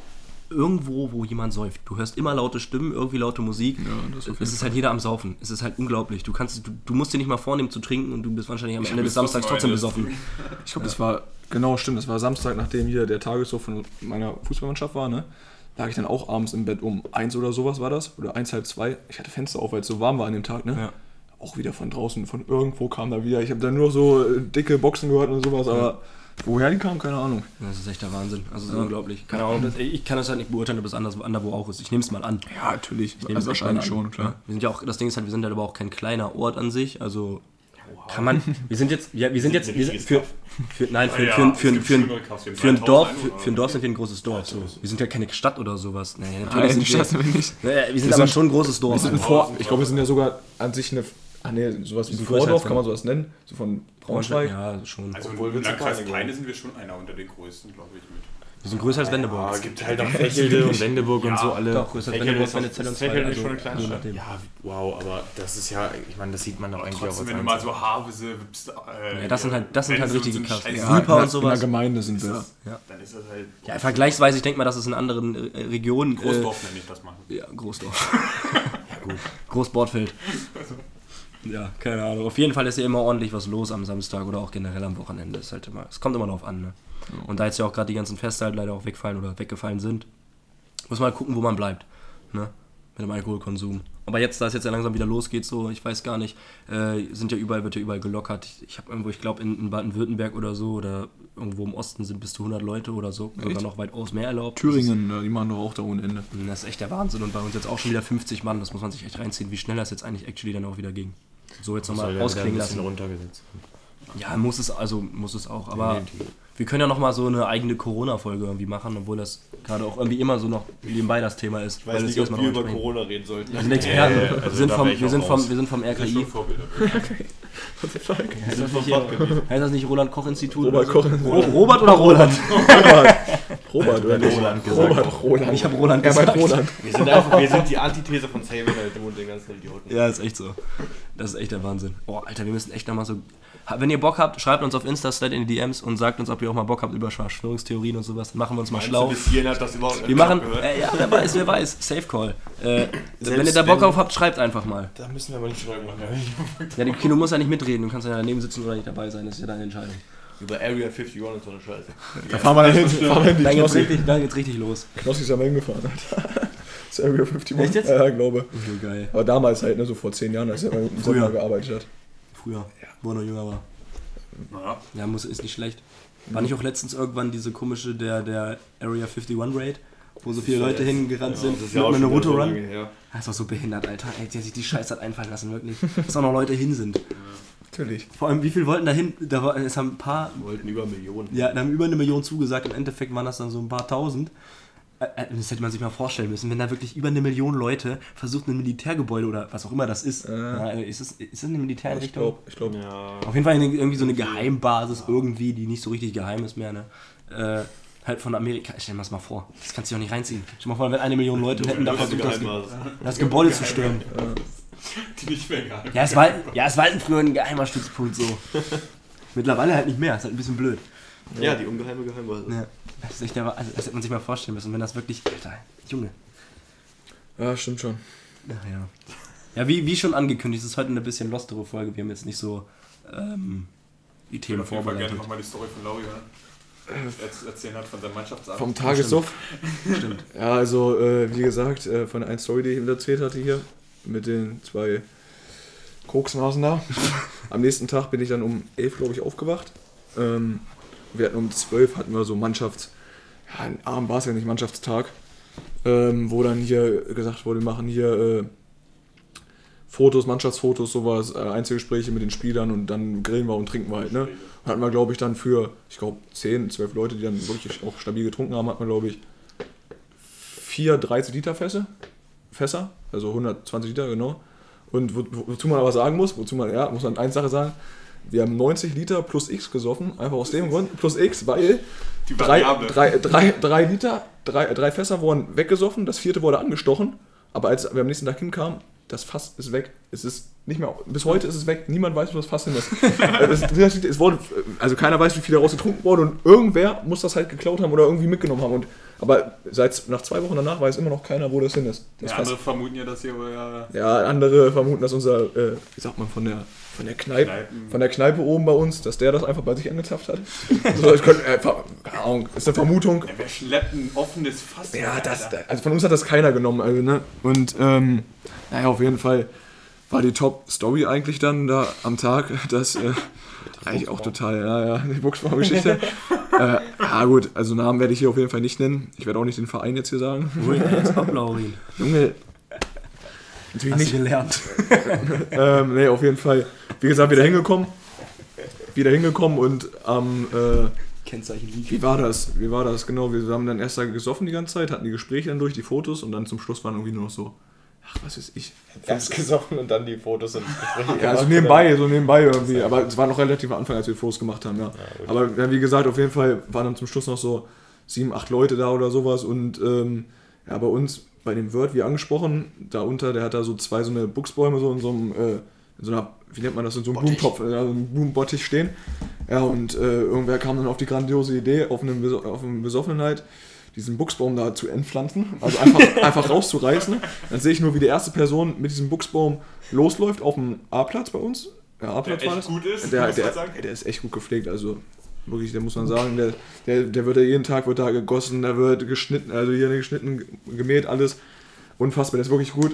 irgendwo, wo jemand säuft. Du hörst immer laute Stimmen, irgendwie laute Musik. Ja, das es ist halt jeder am Saufen. Es ist halt unglaublich. Du kannst, du, du musst dir nicht mal vornehmen zu trinken und du bist wahrscheinlich am Ich Ende des Samstags trotzdem besoffen. <laughs> Ich glaube, das war, genau, stimmt, das war Samstag, nachdem hier der Tageshof von meiner Fußballmannschaft war, ne? Lag ich dann auch abends im Bett um eins oder sowas war das, oder eins, halb zwei. Ich hatte Fenster auf, weil es so warm war an dem Tag, ne? Ja. Auch wieder von draußen, von irgendwo kam da wieder. Ich habe dann nur so äh, dicke Boxen gehört und sowas, aber woher die kamen, keine Ahnung. Das ist echt der Wahnsinn. Also das ist unglaublich. Keine Ahnung, das, ich kann das halt nicht beurteilen, ob es anders, anderswo auch ist. Ich nehme es mal an. Ja, natürlich. Ich Also wahrscheinlich schon, klar. Wir sind ja auch, das Ding ist halt, wir sind halt aber auch kein kleiner Ort an sich. Also kann man, <laughs> wir sind jetzt, ja, wir sind jetzt, wir sind für, für, nein, für, für, ein- schlimmere Cups, wir haben für ein 3000 Dorf, für, für ein Dorf sind wir ein großes Dorf. So. Wir sind ja keine Stadt oder sowas. Nee, natürlich Nein, sind wir, Stadt sind wir nicht. Naja, wir sind Wir aber sind- schon ein großes Dorf. Wir sind ein Vor ich glaube, wir sind ja sogar an sich eine, ah nee, sowas wie Vordorf, kann man sowas nennen? So von Braunschweig. Ja, schon. Also Obwohl zu Landkreis klein Peine sind wir schon einer unter den größten, glaube ich, mit. Wir sind größer als Wendeburg. Ja, gibt halt auch <laughs> Fächelde und Wendeburg und so alle. Doch, größer als Wendeburg, ist auch- Wendezell und Fächelde zwei. ist schon eine also, kleine Stadt. Ja, wow, aber das ist ja, ich meine, das sieht man doch eigentlich auch Trotzdem, als wenn du mal so Havese, Wipst, äh, Ja, das sind halt- das sind halt richtige Kasten. Ja, in, der- und in der sowas. Gemeinde sind wir. das, Ja. Dann ist das halt. Ja, vergleichsweise, ich denke mal, dass es in anderen äh, Regionen. Großdorf nenne ich das mal. Äh, ja, Großdorf. <laughs> ja, gut. Großbordfeld. <laughs> Ja, keine Ahnung. Auf jeden Fall ist ja immer ordentlich was los am Samstag oder auch generell am Wochenende. Halt immer, es kommt immer drauf an. Ne? Und da jetzt ja auch gerade die ganzen Feste halt leider auch wegfallen oder weggefallen sind, muss man halt gucken, wo man bleibt. Ne? Mit dem Alkoholkonsum. Aber jetzt, da es jetzt ja langsam wieder losgeht, so, ich weiß gar nicht, äh, sind ja überall, wird ja überall gelockert. Ich, ich habe irgendwo, ich glaube, in, in Baden-Württemberg oder so oder irgendwo im Osten sind bis zu 100 Leute oder so, sogar noch weitaus mehr erlaubt. Thüringen, ja, die machen doch auch da ohne Ende. Das ist echt der Wahnsinn. Und bei uns jetzt auch schon wieder 50 Mann. Das muss man sich echt reinziehen, wie schnell das jetzt eigentlich actually dann auch wieder ging. So jetzt nochmal ausklingen lassen. runtergesetzt. Ja, muss es, also muss es auch. Aber wir können ja nochmal so eine eigene Corona-Folge irgendwie machen, obwohl das gerade auch irgendwie immer so noch nebenbei das Thema ist. Ich weiß nicht, ob wir über ansprechen. Corona reden sollten. Wir sind Experten. Ja, ja, wir, also sind vom, wir, sind vom, wir sind vom RKI. schon Vorbilder. What the fuck? Heißt das nicht, heißt das nicht Roland Koch Institut? Robert oder so? Koch- Ro Robert oder Roland? <laughs> Robert. Robert, oder nicht? Roland gesagt. Robert, Roland. Ich habe Roland gesagt. Roland. Wir sind, einfach, wir sind die Antithese von Save It und den ganzen Idioten. Ja, ist echt so. Das ist echt der Wahnsinn. Oh, Alter, wir müssen echt nochmal so. Wenn ihr Bock habt, schreibt uns auf Insta, slide in die DMs und sagt uns, ob ihr auch mal Bock habt über Verschwörungstheorien und sowas. Dann machen wir uns mal Meinst schlau. du, bis hierhin hat das überhaupt Wir machen, äh, ja, wer weiß, wer weiß. Safe Call. Äh, wenn ihr da Bock drauf habt, schreibt einfach mal. Da müssen wir aber nicht schreiben. Ja, die Kino muss ja nicht mitreden. Du kannst ja daneben sitzen oder nicht dabei sein. Das ist ja deine Entscheidung. Über Area 51 und so eine Scheiße. Da fahren wir dann hin. Fahren wir hin. Die Dann geht's richtig, dann geht's richtig los. Knossi ist am hingefahren. Alter. Das ist Area 51. Echt jetzt? Ja, glaube. So geil. Aber damals halt, ne, so vor zehn Jahren, als er im Früher. Sender gearbeitet hat. Früher, wo er noch jünger war. Naja, Ja, muss, ist nicht schlecht. War nicht auch letztens irgendwann diese komische, der, der Area 51 Raid, wo so viele Leute hingerannt sind Das ist mit ja wieder Naruto so Run? Das ist doch so behindert, Alter. Ey, der sich die Scheiße hat einfallen lassen, wirklich. <laughs> Dass auch noch Leute hin sind. Natürlich. Vor allem, wie viel wollten da hin? Da war, es haben ein paar, wollten über Millionen. ja, da haben über eine Million zugesagt. Im Endeffekt waren das dann so ein paar tausend. Äh, äh, Das hätte man sich mal vorstellen müssen, wenn da wirklich über eine Million Leute versucht, ein Militärgebäude oder was auch immer das ist. Äh. Ja, ist, es, ist es eine Ich Militäreinrichtung? glaube, ich glaube. Ja. Auf jeden Fall eine, irgendwie so eine Geheimbasis irgendwie, die nicht so richtig geheim ist mehr, ne? Äh, halt von Amerika. Stell dir das mal vor. Das kannst du doch nicht reinziehen. Stell dir mal vor, wenn eine Million Leute hätten da versucht, das, das Gebäude zu stürmen. die nicht mehr geil. Ja, es war, ja, es war halt früher ein geheimer Stützpunkt so. Mittlerweile halt nicht mehr. Ist halt ein bisschen blöd. Ja, die ungeheime Geheimbasis. Ja. Das, ist echt der, also das hätte man sich mal vorstellen müssen, wenn das wirklich. Alter, Junge. Ja, stimmt schon. Ach ja. Ja, wie, wie schon angekündigt, es ist heute eine bisschen lostere Folge. Wir haben jetzt nicht so ähm, die Ich Themen würde jeden Fall gerne vorbereitet. nochmal die Story von Lauri hören. Er erzählen hat von seinem Mannschaftsabend. Vom Tagessuff. Stimmt. Ja, also, äh, wie gesagt, äh, von der einen Story, die ich ihm erzählt hatte hier, mit den zwei Koksnasen da. <laughs> Am nächsten Tag bin ich dann um 11, glaube ich, aufgewacht. Ähm, wir hatten um 12 hatten wir so Mannschafts... Ja, ein Abend war es ja nicht, Mannschaftstag. Ähm, wo dann hier gesagt wurde, wir machen hier äh, Fotos, Mannschaftsfotos, sowas, äh, Einzelgespräche mit den Spielern und dann grillen wir und trinken wir halt, ne? Hatten wir, glaube ich, dann für, ich glaube, 10, 12 Leute, die dann wirklich auch stabil getrunken haben, hatten wir, glaube ich, vier 30 Liter Fässe. Fässer, also 120 Liter, genau. Und wo- wozu man aber sagen muss, wozu man, ja, muss man eine Sache sagen, wir haben 90 Liter plus X gesoffen, einfach aus dem Grund, plus X, weil drei, drei, drei, drei Liter, drei, drei Fässer wurden weggesoffen, das vierte wurde angestochen, aber als wir am nächsten Tag hinkamen, das Fass ist weg. Es ist nicht mehr, bis heute ist es weg. Niemand weiß, wo das Fass hin ist. Also <laughs> es, es wurde, also keiner weiß, wie viel daraus getrunken wurde und irgendwer muss das halt geklaut haben oder irgendwie mitgenommen haben. Und, aber seit nach zwei Wochen danach weiß immer noch keiner, wo das hin ist. Das Ja, Fass. andere vermuten ja, dass ihr euer Ja, andere vermuten, dass unser, äh, wie sagt man, von der, von der Kneipe, Kneipen- von der Kneipe oben bei uns, dass der das einfach bei sich angezapft hat. <laughs> so, ich könnte, äh, keine Ahnung, ist eine Vermutung. Ja, wer schleppt ein offenes Fass? Ja, das, also von uns hat das keiner genommen, also, ne? Und, ähm, naja, auf jeden Fall war die Top-Story eigentlich dann da am Tag, <laughs> das, äh, eigentlich auch total, ja, ja, die Buchsbaum-Geschichte. <laughs> äh, ja, gut, also Namen werde ich hier auf jeden Fall nicht nennen. Ich werde auch nicht den Verein jetzt hier sagen. Jetzt ab, Laurin. Junge, natürlich Hast nicht. gelernt. <laughs> ähm, nee, auf jeden Fall. Wie gesagt, wieder hingekommen. Wieder hingekommen und am, äh, Kennzeichen liegt. wie war das? Wie war das? Genau, wir haben dann erst da gesoffen die ganze Zeit, hatten die Gespräche dann durch, die Fotos und dann zum Schluss waren irgendwie nur noch so, ach, was weiß ich. Erst gesoffen und dann die Fotos und Gespräche Ja, also nebenbei, so nebenbei irgendwie. Aber es war noch relativ am Anfang, als wir Fotos gemacht haben, ja. Aber ja, wie gesagt, auf jeden Fall waren dann zum Schluss noch so sieben, acht Leute da oder sowas. Und ähm, ja, bei uns, bei dem Wirt, wie angesprochen, da unter, der hat da so zwei so eine Buchsbäume so in so einem, äh, in so einer, wie nennt man das, in so einem Blumentopf, äh, so einem Blumenbottich stehen. Ja, und äh, irgendwer kam dann auf die grandiose Idee, auf eine, Beso auf eine Besoffenheit, diesen Buchsbaum da zu entpflanzen, also einfach, <laughs> einfach rauszureißen. Dann sehe ich nur, wie die erste Person mit diesem Buchsbaum losläuft auf dem A-Platz bei uns. Ja, A-Platz Der war das. gut ist, der, der, der ist echt gut gepflegt, also wirklich, der muss man sagen, der, der, der wird ja jeden Tag wird da gegossen, da wird geschnitten, also hier geschnitten, gemäht, alles. Unfassbar, der ist wirklich gut.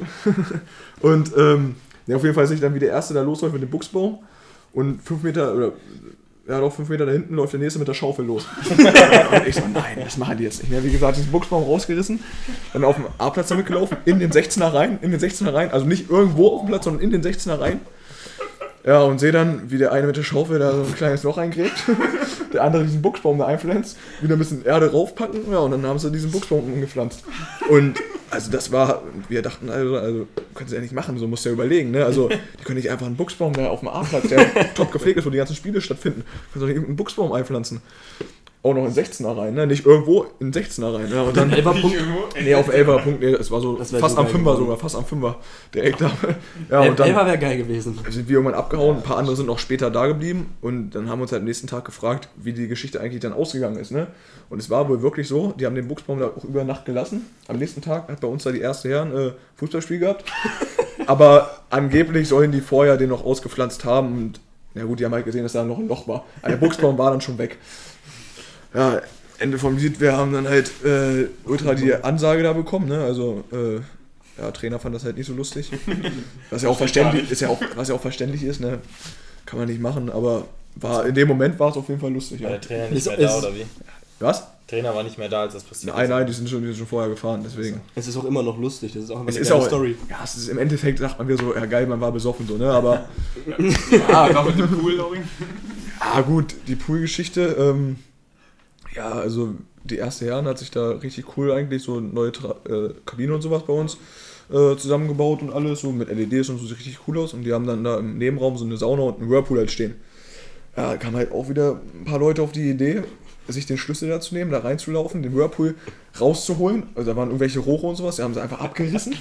<laughs> und ähm, ja, auf jeden Fall sehe ich dann, wie der erste da losläuft mit dem Buchsbaum und fünf Meter oder ja doch fünf Meter da hinten läuft der nächste mit der Schaufel los. <laughs> und ich so, nein, das machen die jetzt nicht mehr. Wie gesagt, diesen Buchsbaum rausgerissen, dann auf dem A-Platz damit gelaufen, in den 16er rein, in den 16er rein, also nicht irgendwo auf dem Platz, sondern in den 16er rein. Ja, und sehe dann, wie der eine mit der Schaufel da so ein kleines Loch eingräbt, <laughs> der andere diesen Buchsbaum da einpflanzt, wieder ein bisschen Erde raufpacken, ja, und dann haben sie diesen Buchsbaum umgepflanzt. Und also das war, wir dachten also, also können sie ja nicht machen, so musst du ja überlegen, ne? Also die können nicht einfach einen Buchsbaum da auf dem A-Platz, der top gepflegt ist, wo die ganzen Spiele stattfinden, können sie doch nicht einen Buchsbaum einpflanzen. Auch noch in 16er rein, ne? Nicht irgendwo in 16er rein, ne? Und dann <laughs> Nicht irgendwo. Nee, auf 11er Punkt, nee, es war so fast so am geil 5er geworden. sogar, fast am 5er. Direkt da. <laughs> Ja, und dann Elfer wäre geil gewesen. sind wir irgendwann abgehauen, ein paar andere sind noch später da geblieben und dann haben wir uns halt am nächsten Tag gefragt, wie die Geschichte eigentlich dann ausgegangen ist. Ne? Und es war wohl wirklich so, die haben den Buchsbaum da auch über Nacht gelassen. Am nächsten Tag hat bei uns da die erste Herren äh, Fußballspiel gehabt. <laughs> Aber angeblich sollen die vorher den noch ausgepflanzt haben und ja gut, die haben halt gesehen, dass da noch ein Loch war. Aber der Buchsbaum war dann schon weg. Ja, Ende vom Lied, wir haben dann halt äh, ultra die Ansage da bekommen, ne? Also äh, ja, Trainer fand das halt nicht so lustig. <laughs> Was ja auch verständlich ist, ja auch, was ja auch verständlich ist, ne? Kann man nicht machen, aber war in dem Moment war es auf jeden Fall lustig, War ja. der Trainer nicht Ist- mehr da oder wie? Was? Trainer war nicht mehr da, als das passiert Nein, ist. nein, die sind schon, die sind schon vorher gefahren, deswegen. Es ist auch immer noch lustig. Das ist auch immer Es eine ist auch, Story. ja, es ist im Endeffekt sagt man wieder so, ja geil, man war besoffen so, ne? Aber <laughs> Ah, noch mit dem Pool, Laurin. Ah, gut, die Poolgeschichte. Ähm, ja, also die erste Herren hat sich da richtig cool eigentlich so neue Tra äh, Kabine und sowas bei uns äh, zusammengebaut und alles, so mit LEDs und so sieht richtig cool aus. Und die haben dann da im Nebenraum so eine Sauna und einen Whirlpool halt stehen. Ja, kamen halt auch wieder ein paar Leute auf die Idee, sich den Schlüssel da zu nehmen, da reinzulaufen, den Whirlpool rauszuholen. Also da waren irgendwelche Rohre und sowas, die haben sie einfach abgerissen,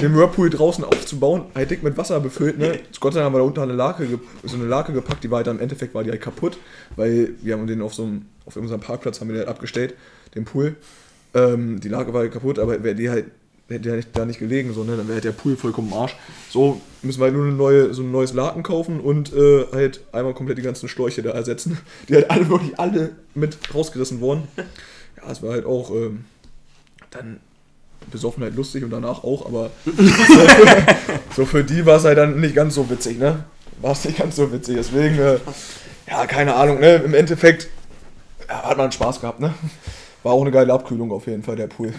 den Whirlpool draußen aufzubauen, halt dick mit Wasser befüllt. Ne? Gott sei Dank haben wir da unten eine Lake, so eine Lake gepackt, die war halt dann im Endeffekt war die halt kaputt, weil wir haben den auf so einem, auf unserem Parkplatz haben wir den halt abgestellt, den Pool. Ähm, die Lake war halt kaputt, aber wäre die halt hätte der nicht, da nicht gelegen, so, ne? dann wäre der Pool vollkommen im Arsch. So müssen wir halt nur eine neue, so ein neues Laken kaufen und äh, halt einmal komplett die ganzen Schläuche da ersetzen, die halt alle wirklich alle mit rausgerissen wurden. Ja, es war halt auch ähm, dann besoffen halt lustig und danach auch, aber <laughs> so für die war es halt dann nicht ganz so witzig, ne? War es nicht ganz so witzig, deswegen, äh, ja, keine Ahnung, ne? Im Endeffekt ja, hat man Spaß gehabt, ne? War auch eine geile Abkühlung auf jeden Fall, der Pool.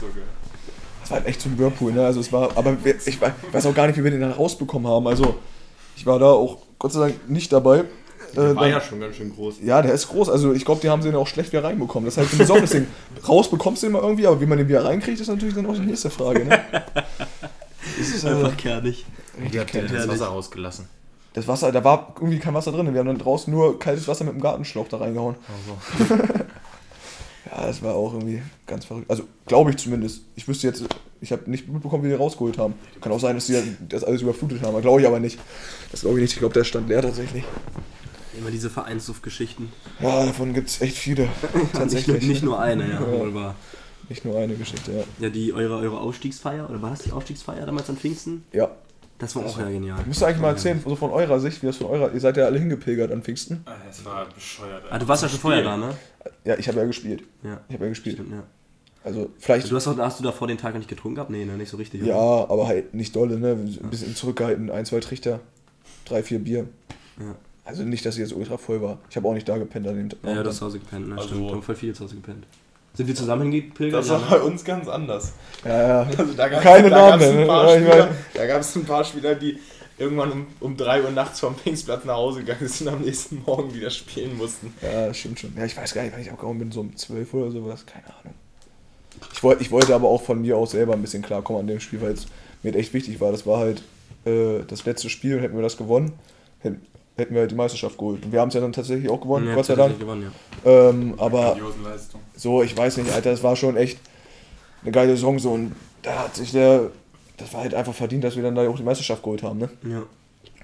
So geil. Das war halt echt so ein Whirlpool, ne? Also es war, aber wir- ich wei- weiß auch gar nicht, wie wir den dann rausbekommen haben. Also ich war da auch Gott sei Dank nicht dabei. Äh, War dann, ja schon ganz schön groß. ja, der ist groß. Also ich glaube, die haben sie den auch schlecht wieder reinbekommen. Das ist halt ein besonderes <laughs> Ding. Raus bekommst du den mal irgendwie, aber wie man den wieder reinkriegt, ist natürlich dann auch die nächste Frage. Ne? <laughs> Das ist Einfach kernig. Die hat das. Wasser rausgelassen. Das Wasser, da war irgendwie kein Wasser drin. Wir haben dann draußen nur kaltes Wasser mit dem Gartenschlauch da reingehauen. <laughs> ja, das war auch irgendwie ganz verrückt. Also, glaube ich zumindest. Ich wüsste jetzt, ich habe nicht mitbekommen, wie die rausgeholt haben. Kann auch sein, dass die das alles überflutet haben. Glaube ich aber nicht. Das glaube ich nicht. Ich glaube, der stand leer tatsächlich. Immer diese Vereinssuff-Geschichten. Ja, davon gibt es echt viele. <laughs> Nicht, Tatsächlich. nicht nur eine, ja, wohl wahr. Nicht nur eine Geschichte, ja. Ja, die, eure, eure Aufstiegsfeier, oder war das die Aufstiegsfeier damals an Pfingsten? Ja. Das war auch ja genial. Müsst ihr eigentlich mal erzählen, so von eurer Sicht, wie das von eurer. Ihr seid ja alle hingepilgert an Pfingsten. Ah, Es war bescheuert. Ah, du warst ja schon vorher da, ne? Ja, ich habe ja gespielt. Ja. Ich habe ja gespielt. Stimmt, ja. Also, vielleicht. Du hast, doch, hast du davor den Tag nicht getrunken gehabt? Nee, ne, nicht so richtig. Ja, oder? aber halt nicht dolle, ne? Ein bisschen zurückgehalten. Ein, zwei Trichter, drei, vier Bier. Ja. Also nicht, dass sie jetzt ultra voll war. Ich habe auch nicht da gepennt an dem Tag. Ja, zu Hause gepennt, ne? Also- Stimmt, wir haben voll viele zu Hause gepennt. Sind wir zusammen hingepilgert? Das war ne? bei uns ganz anders. ja, ja. Also da gab's- Keine da Namen, gab's ein ne? paar Spieler, mein- Da gab es ein paar Spieler, die irgendwann um, um 3 Uhr nachts vom Pfingstplatz nach Hause gegangen sind und am nächsten Morgen wieder spielen mussten. Ja, das stimmt schon. Ja, ich weiß gar nicht, wann ich abgehauen bin, so um 12 oder sowas, keine Ahnung. Ich, wollt, ich wollte aber auch von mir aus selber ein bisschen klarkommen an dem Spiel, weil es mir echt wichtig war. Das war halt äh, das letzte Spiel und hätten wir das gewonnen, hätten, hätten wir die Meisterschaft geholt. Und wir haben es ja dann tatsächlich auch gewonnen, Ja, Gott sei Dank. Gewonnen, ja. Ähm, aber so, ich weiß nicht, Alter, das war schon echt eine geile Saison so und da hat sich der, das war halt einfach verdient, dass wir dann da auch die Meisterschaft geholt haben, ne? ja.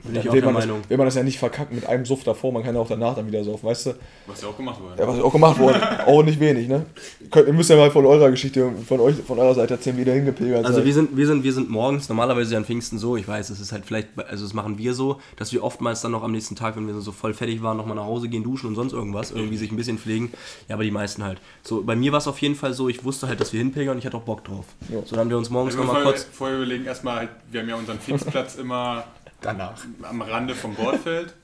Bin ich auch will der man, Meinung. das, will man das ja nicht verkacken mit einem Suff davor, man kann ja auch danach dann wieder saufen, weißt du? Was ja auch gemacht wurde. Ja, was auch gemacht wurde. auch nicht wenig, ne? Könnt, ihr müsst ja mal von eurer Geschichte, von euch, von eurer Seite erzählen, wie ihr da hingepilgert Also seid. wir sind, wir sind, wir sind morgens normalerweise an Pfingsten so, ich weiß, es ist halt vielleicht, also das machen wir so, dass wir oftmals dann noch am nächsten Tag, wenn wir so voll fertig waren, nochmal nach Hause gehen, duschen und sonst irgendwas, irgendwie sich ein bisschen pflegen. Ja, aber die meisten halt. So, bei mir war es auf jeden Fall so, ich wusste halt, dass wir hinpilgern und ich hatte auch Bock drauf. Ja. So, dann haben wir uns morgens müssen nochmal kurz. vorher überlegen, erstmal, halt, wir haben ja unseren Pfingstplatz immer Danach. am Rande vom Bordfeld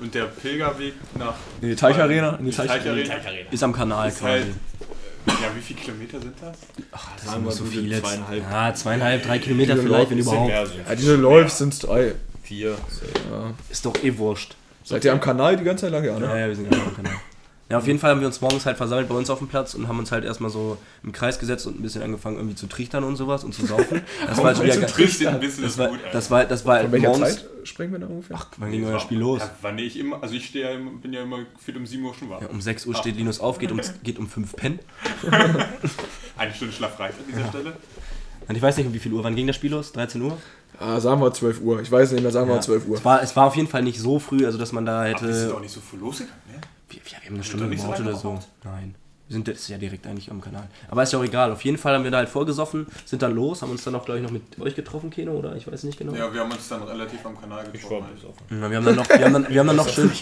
und der Pilgerweg nach in die Teicharena? In die die Teich Teicharena Ist am Kanal ist quasi. halt, ja, wie viele Kilometer sind das? das Sagen sind wir so gute viel jetzt. zweieinhalb. Ja, zweieinhalb, drei Kilometer Viele vielleicht, wenn überhaupt. ja, die du läufst, sind es drei. Vier. Ist doch eh wurscht. Seid ihr am Kanal die ganze Zeit lang? Ja, ne? Ja, ja, wir sind gerade am Kanal. Ja, auf jeden Fall haben wir uns morgens halt versammelt bei uns auf dem Platz und haben uns halt erstmal so im Kreis gesetzt und ein bisschen angefangen irgendwie zu trichtern und sowas und zu saufen. <laughs> Das war halt wieder Zu ganz, trifft ein bisschen das war, gut, das war, das war halt Von welcher morgens. Zeit sprechen wir da ungefähr? Ach, wann ging euer Spiel los? Ja, wann ich immer, also ich stehe ja immer, bin ja immer gefühlt um 7 Uhr schon wach. Ja, um 6 Uhr steht Linus auf, geht um, <laughs> geht um 5 pennen. <laughs> Eine Stunde Schlaf reicht an dieser Stelle. Und ich weiß nicht, um wie viel Uhr. Wann ging das Spiel los? 13 Uhr? Ah, sagen wir 12 Uhr. Ich weiß nicht mehr, sagen wir Ja. 12 Uhr. Es war, es war auf jeden Fall nicht so früh, also dass man da Aber das ist hätte. auch nicht so viel losgegangen, ne? Wir, wir haben eine Stunde gebraucht oder so. Nein. Wir sind das ist ja direkt eigentlich am Kanal. Aber ist ja auch egal. Auf jeden Fall haben wir da halt vorgesoffen, sind dann los, haben uns dann auch, glaube ich, noch mit euch getroffen, Keno, oder? Ich weiß nicht genau. Ja, wir haben uns dann relativ am Kanal Ich war getroffen. halt. Ja, wir haben dann noch, wir haben dann, wir haben dann noch schön,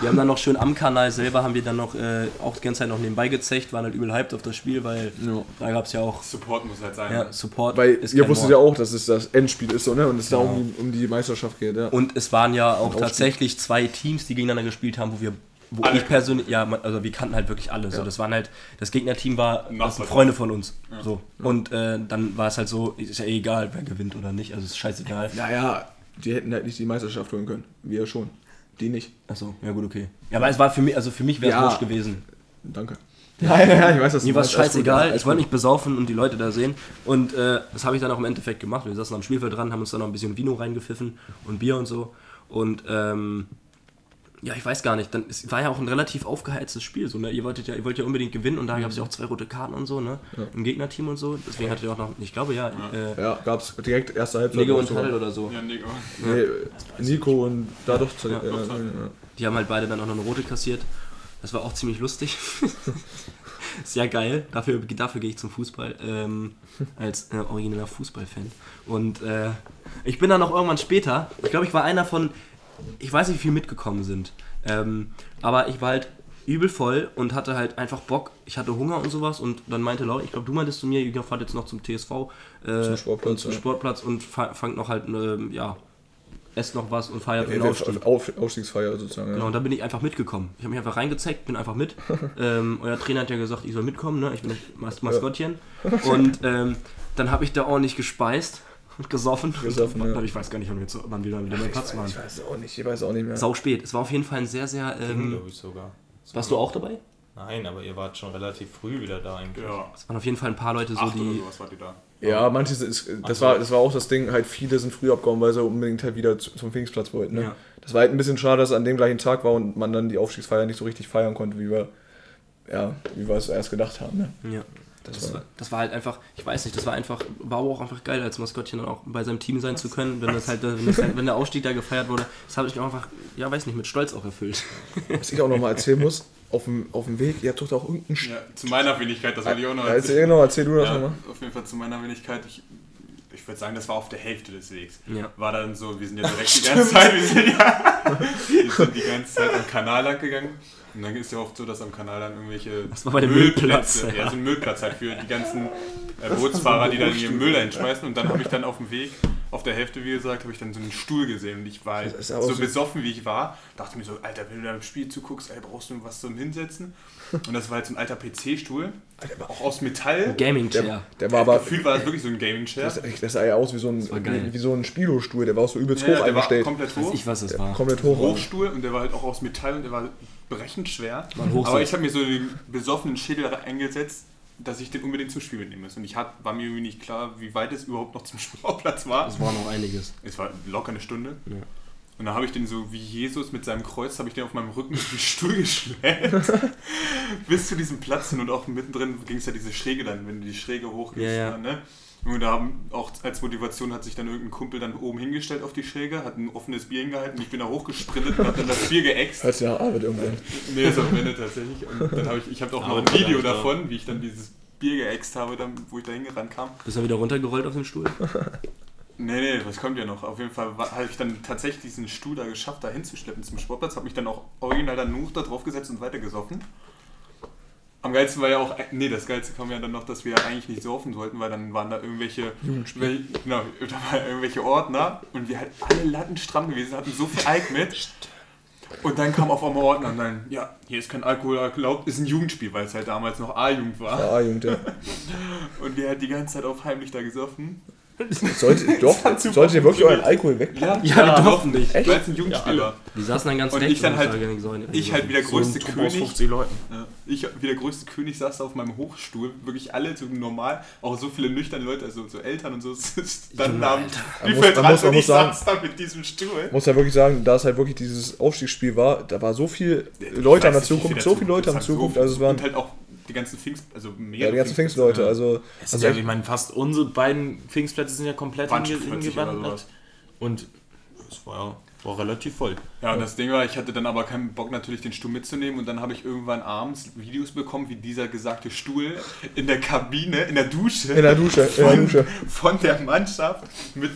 wir haben dann noch schön am Kanal selber haben wir dann noch äh, auch die ganze Zeit noch nebenbei gezecht, waren halt übel hyped auf das Spiel, weil da gab es ja auch Support muss halt sein. ja, Support. Weil ist ihr wusstet Wort. ja auch, dass es das Endspiel ist, so, ne? Und es da Genau. um, die- um die Meisterschaft geht, ja. Und es waren ja auch tatsächlich zwei Teams, die gegeneinander gespielt haben, wo wir wo Alle ich persönlich, ja, also wir kannten halt wirklich alle. So, Ja. das waren halt, das Gegnerteam war das sind Freunde von uns. So. Und äh, dann war es halt so, ist ja eh egal, wer gewinnt oder nicht, also ist scheißegal. Naja, die hätten halt nicht die Meisterschaft holen können. Wir schon. Die nicht. Achso, ja gut, okay. Ja, aber es war für mich, also für mich wäre es Ja. wurscht gewesen. Danke. Ja, ja, ja, ich weiß, dass Mir du war es gut, scheißegal, ich wollte nicht besaufen und die Leute da sehen. Und äh, das habe ich dann auch im Endeffekt gemacht. Wir saßen am Spielfeld dran, haben uns dann noch ein bisschen Vino reingepfiffen und Bier und so. Und ähm, ja, ich weiß gar nicht, dann, es war ja auch ein relativ aufgeheiztes Spiel. So, ne? ihr, wolltet ja, ihr wollt ja unbedingt gewinnen und da gab es ja auch zwei rote Karten und so, ne? Im Gegnerteam und so. Deswegen hattet ihr auch noch, ich glaube ja, äh, Ja, gab's direkt erste Halbzeit. Auch und. Tadel oder so. Ja, Nico. Nee, Nico und dadurch. Ja, Ja. ja, ja. Die haben halt beide dann auch noch eine rote kassiert. Das war auch ziemlich lustig. <laughs> Sehr geil. Dafür, dafür gehe ich zum Fußball. Ähm, als äh, origineller Fußballfan. Und äh, ich bin dann noch irgendwann später. Ich glaube, ich war einer von. Ich weiß nicht, wie viel mitgekommen sind. Ähm, aber ich war halt übel voll und hatte halt einfach Bock. Ich hatte Hunger und sowas. Und dann meinte Laura, ich glaube, du meintest zu mir, ihr fahrt jetzt noch zum TSV. Äh, Zum Sportplatz, Und zum ja. Sportplatz und fa- fangt noch halt, ähm, ja, esst noch was und feiert den Ja, Aufstieg. Auf, Aufstiegsfeier sozusagen. Genau, Ja. und da bin ich einfach mitgekommen. Ich habe mich einfach reingezeigt, bin einfach mit. <laughs> ähm, euer Trainer hat ja gesagt, ich soll mitkommen, ne? ich bin das Mas Maskottchen. Und ähm, dann habe ich da ordentlich gespeist und gesoffen. Gesoffen, ja. Ich weiß gar nicht, wann wir, zu, wann wir da wieder am Platz waren. Ich weiß auch nicht, ich weiß auch nicht mehr. Sau spät. Es war auf jeden Fall ein sehr, sehr. Ähm, glaube ich sogar. warst du auch dabei? Nein, aber ihr wart schon relativ früh wieder da eigentlich. Ja. Es waren auf jeden Fall ein paar Leute so, Acht oder die. sowas wart ihr da. Ja, manche, ist, das, war, das war auch das Ding, halt viele sind früh abgehauen, weil sie unbedingt halt wieder zu- zum Pfingstplatz wollten. Ne? Ja. Das war halt ein bisschen schade, dass es an dem gleichen Tag war und man dann die Aufstiegsfeier nicht so richtig feiern konnte, wie wir, ja, wie wir es erst gedacht haben. Ne? Ja. Das Das war, das war halt einfach, ich weiß nicht, das war einfach, war aber auch einfach geil, als Maskottchen dann auch bei seinem Team sein zu können, wenn das halt, wenn, das halt, wenn der Aufstieg da gefeiert wurde, das habe ich auch einfach, ja weiß nicht, mit Stolz auch erfüllt. was ich auch nochmal erzählen muss, auf dem, auf dem Weg, ihr habt doch da auch irgendeinen Ja, zu meiner Wenigkeit, das wollte ich auch noch Ja, erzähl, genau, erzähl du das Ja, nochmal. auf jeden Fall zu meiner Wenigkeit. Ich, ich würde sagen, das war auf der Hälfte des Wegs. Ja. War dann so, wir sind ja direkt die ganze Zeit, wir sind, ja, <laughs> wir sind die ganze Zeit am Kanal lang gegangen. Und dann ist ja oft so, dass am Kanal dann irgendwelche Das war bei dem Müllplatz, ja. ja. so ein Müllplatz halt für die ganzen äh, Bootsfahrer, die dann ihren Müll da hinschmeißen. Und dann habe ich dann auf dem Weg, auf der Hälfte, wie gesagt, habe ich dann so einen Stuhl gesehen. Und ich war halt so so- besoffen, wie ich war, dachte mir so, Alter, wenn du da im Spiel zuguckst, ey, brauchst du was zum Hinsetzen? Und das war halt so ein alter PC-Stuhl, auch aus Metall. Gaming Der, Chair. der war aber, Gefühlt war das wirklich so ein Gaming-Chair. das, das sah ja aus wie so ein, war wie, wie so ein Spilo-Stuhl, der war auch so übelst Ja, hoch der war eingestellt. komplett Weiß hoch. ich, was es war. Komplett hoch. Hochstuhl und der war halt auch aus Metall und der war brechend schwer. War. Aber ich habe mir so den besoffenen Schädel eingesetzt, dass ich den unbedingt zum Spiel mitnehmen muss. Und ich hat, war mir irgendwie nicht klar, wie weit es überhaupt noch zum <laughs> Sportplatz war. Das war noch einiges. Es war locker eine Stunde. Ja. Und dann habe ich den so wie Jesus mit seinem Kreuz, habe ich den auf meinem Rücken durch den Stuhl <laughs> geschleppt. <laughs> bis zu diesem Platz hin und auch mittendrin ging es ja diese Schräge dann, wenn du die Schräge hochgehst. Ja, ja. Ne? Und da haben auch als Motivation hat sich dann irgendein Kumpel dann oben hingestellt auf die Schräge, hat ein offenes Bier hingehalten. Ich bin da hochgesprintet und habe dann das Bier geäxt. Sich nach Arbeit irgendwann. Nee, ist am Ende tatsächlich. Und dann habe ich, ich habe auch noch ein Video davon, wie ich dann dieses Bier geäxt habe, dann, wo ich da hingerannt kam. Bist du wieder runtergerollt auf dem Stuhl? <laughs> Nee, nee, das kommt ja noch. Auf jeden Fall habe ich dann tatsächlich diesen Stuhl da geschafft, da hinzuschleppen zum Sportplatz. Habe mich dann auch original dann nur da drauf gesetzt und weitergesoffen. Am geilsten war ja auch, nee, das geilste kam ja dann noch, dass wir eigentlich nicht saufen sollten, weil dann waren da irgendwelche, wel, genau, <laughs> da waren irgendwelche Ordner und wir halt alle lattenstramm gewesen, hatten so viel Alk mit. Und dann kam auf einmal Ordner und dann, ja, hier ist kein Alkohol erlaubt, ist ein Jugendspiel, weil es halt damals noch A-Jugend war. Ah, Jugend, ja. <laughs> Und wir halt die ganze Zeit auf heimlich da gesoffen. Sollte, <laughs> doch, solltet ihr wirklich euren Alkohol wegpacken? Ja, wir durften nicht. Weil es ein Jugendspiel war. Die saßen dann ganz Und ich dann halt- so, Ich halt wie der größte aus König. 50 Leuten. Ja, ich wie der größte König saß da auf meinem Hochstuhl, wirklich alle so normal, auch so viele nüchterne Leute, also so Eltern und so, <laughs> dann Alter. wie Man muss- viel dran und ich sagen- saß da mit diesem Stuhl. muss ja wirklich sagen, da es halt wirklich dieses Aufstiegsspiel war, da war so viel Leute an der Zukunft, viel so viele Leute an der hat Zukunft, so- also es waren Und halt auch die ganzen Pfingst, also mehr ja, die ganzen Pfingstleute, also, Es also ist ja, ich meine, fast unsere beiden Pfingstplätze sind ja komplett Waren hinge 40 oder hingewandert. Und es war, war relativ voll. Ja, und das Ding war, ich hatte dann aber keinen Bock natürlich den Stuhl mitzunehmen und dann habe ich irgendwann abends Videos bekommen, wie dieser gesagte Stuhl in der Kabine, in der Dusche, in der Dusche, in der von, Dusche. von der Mannschaft mit,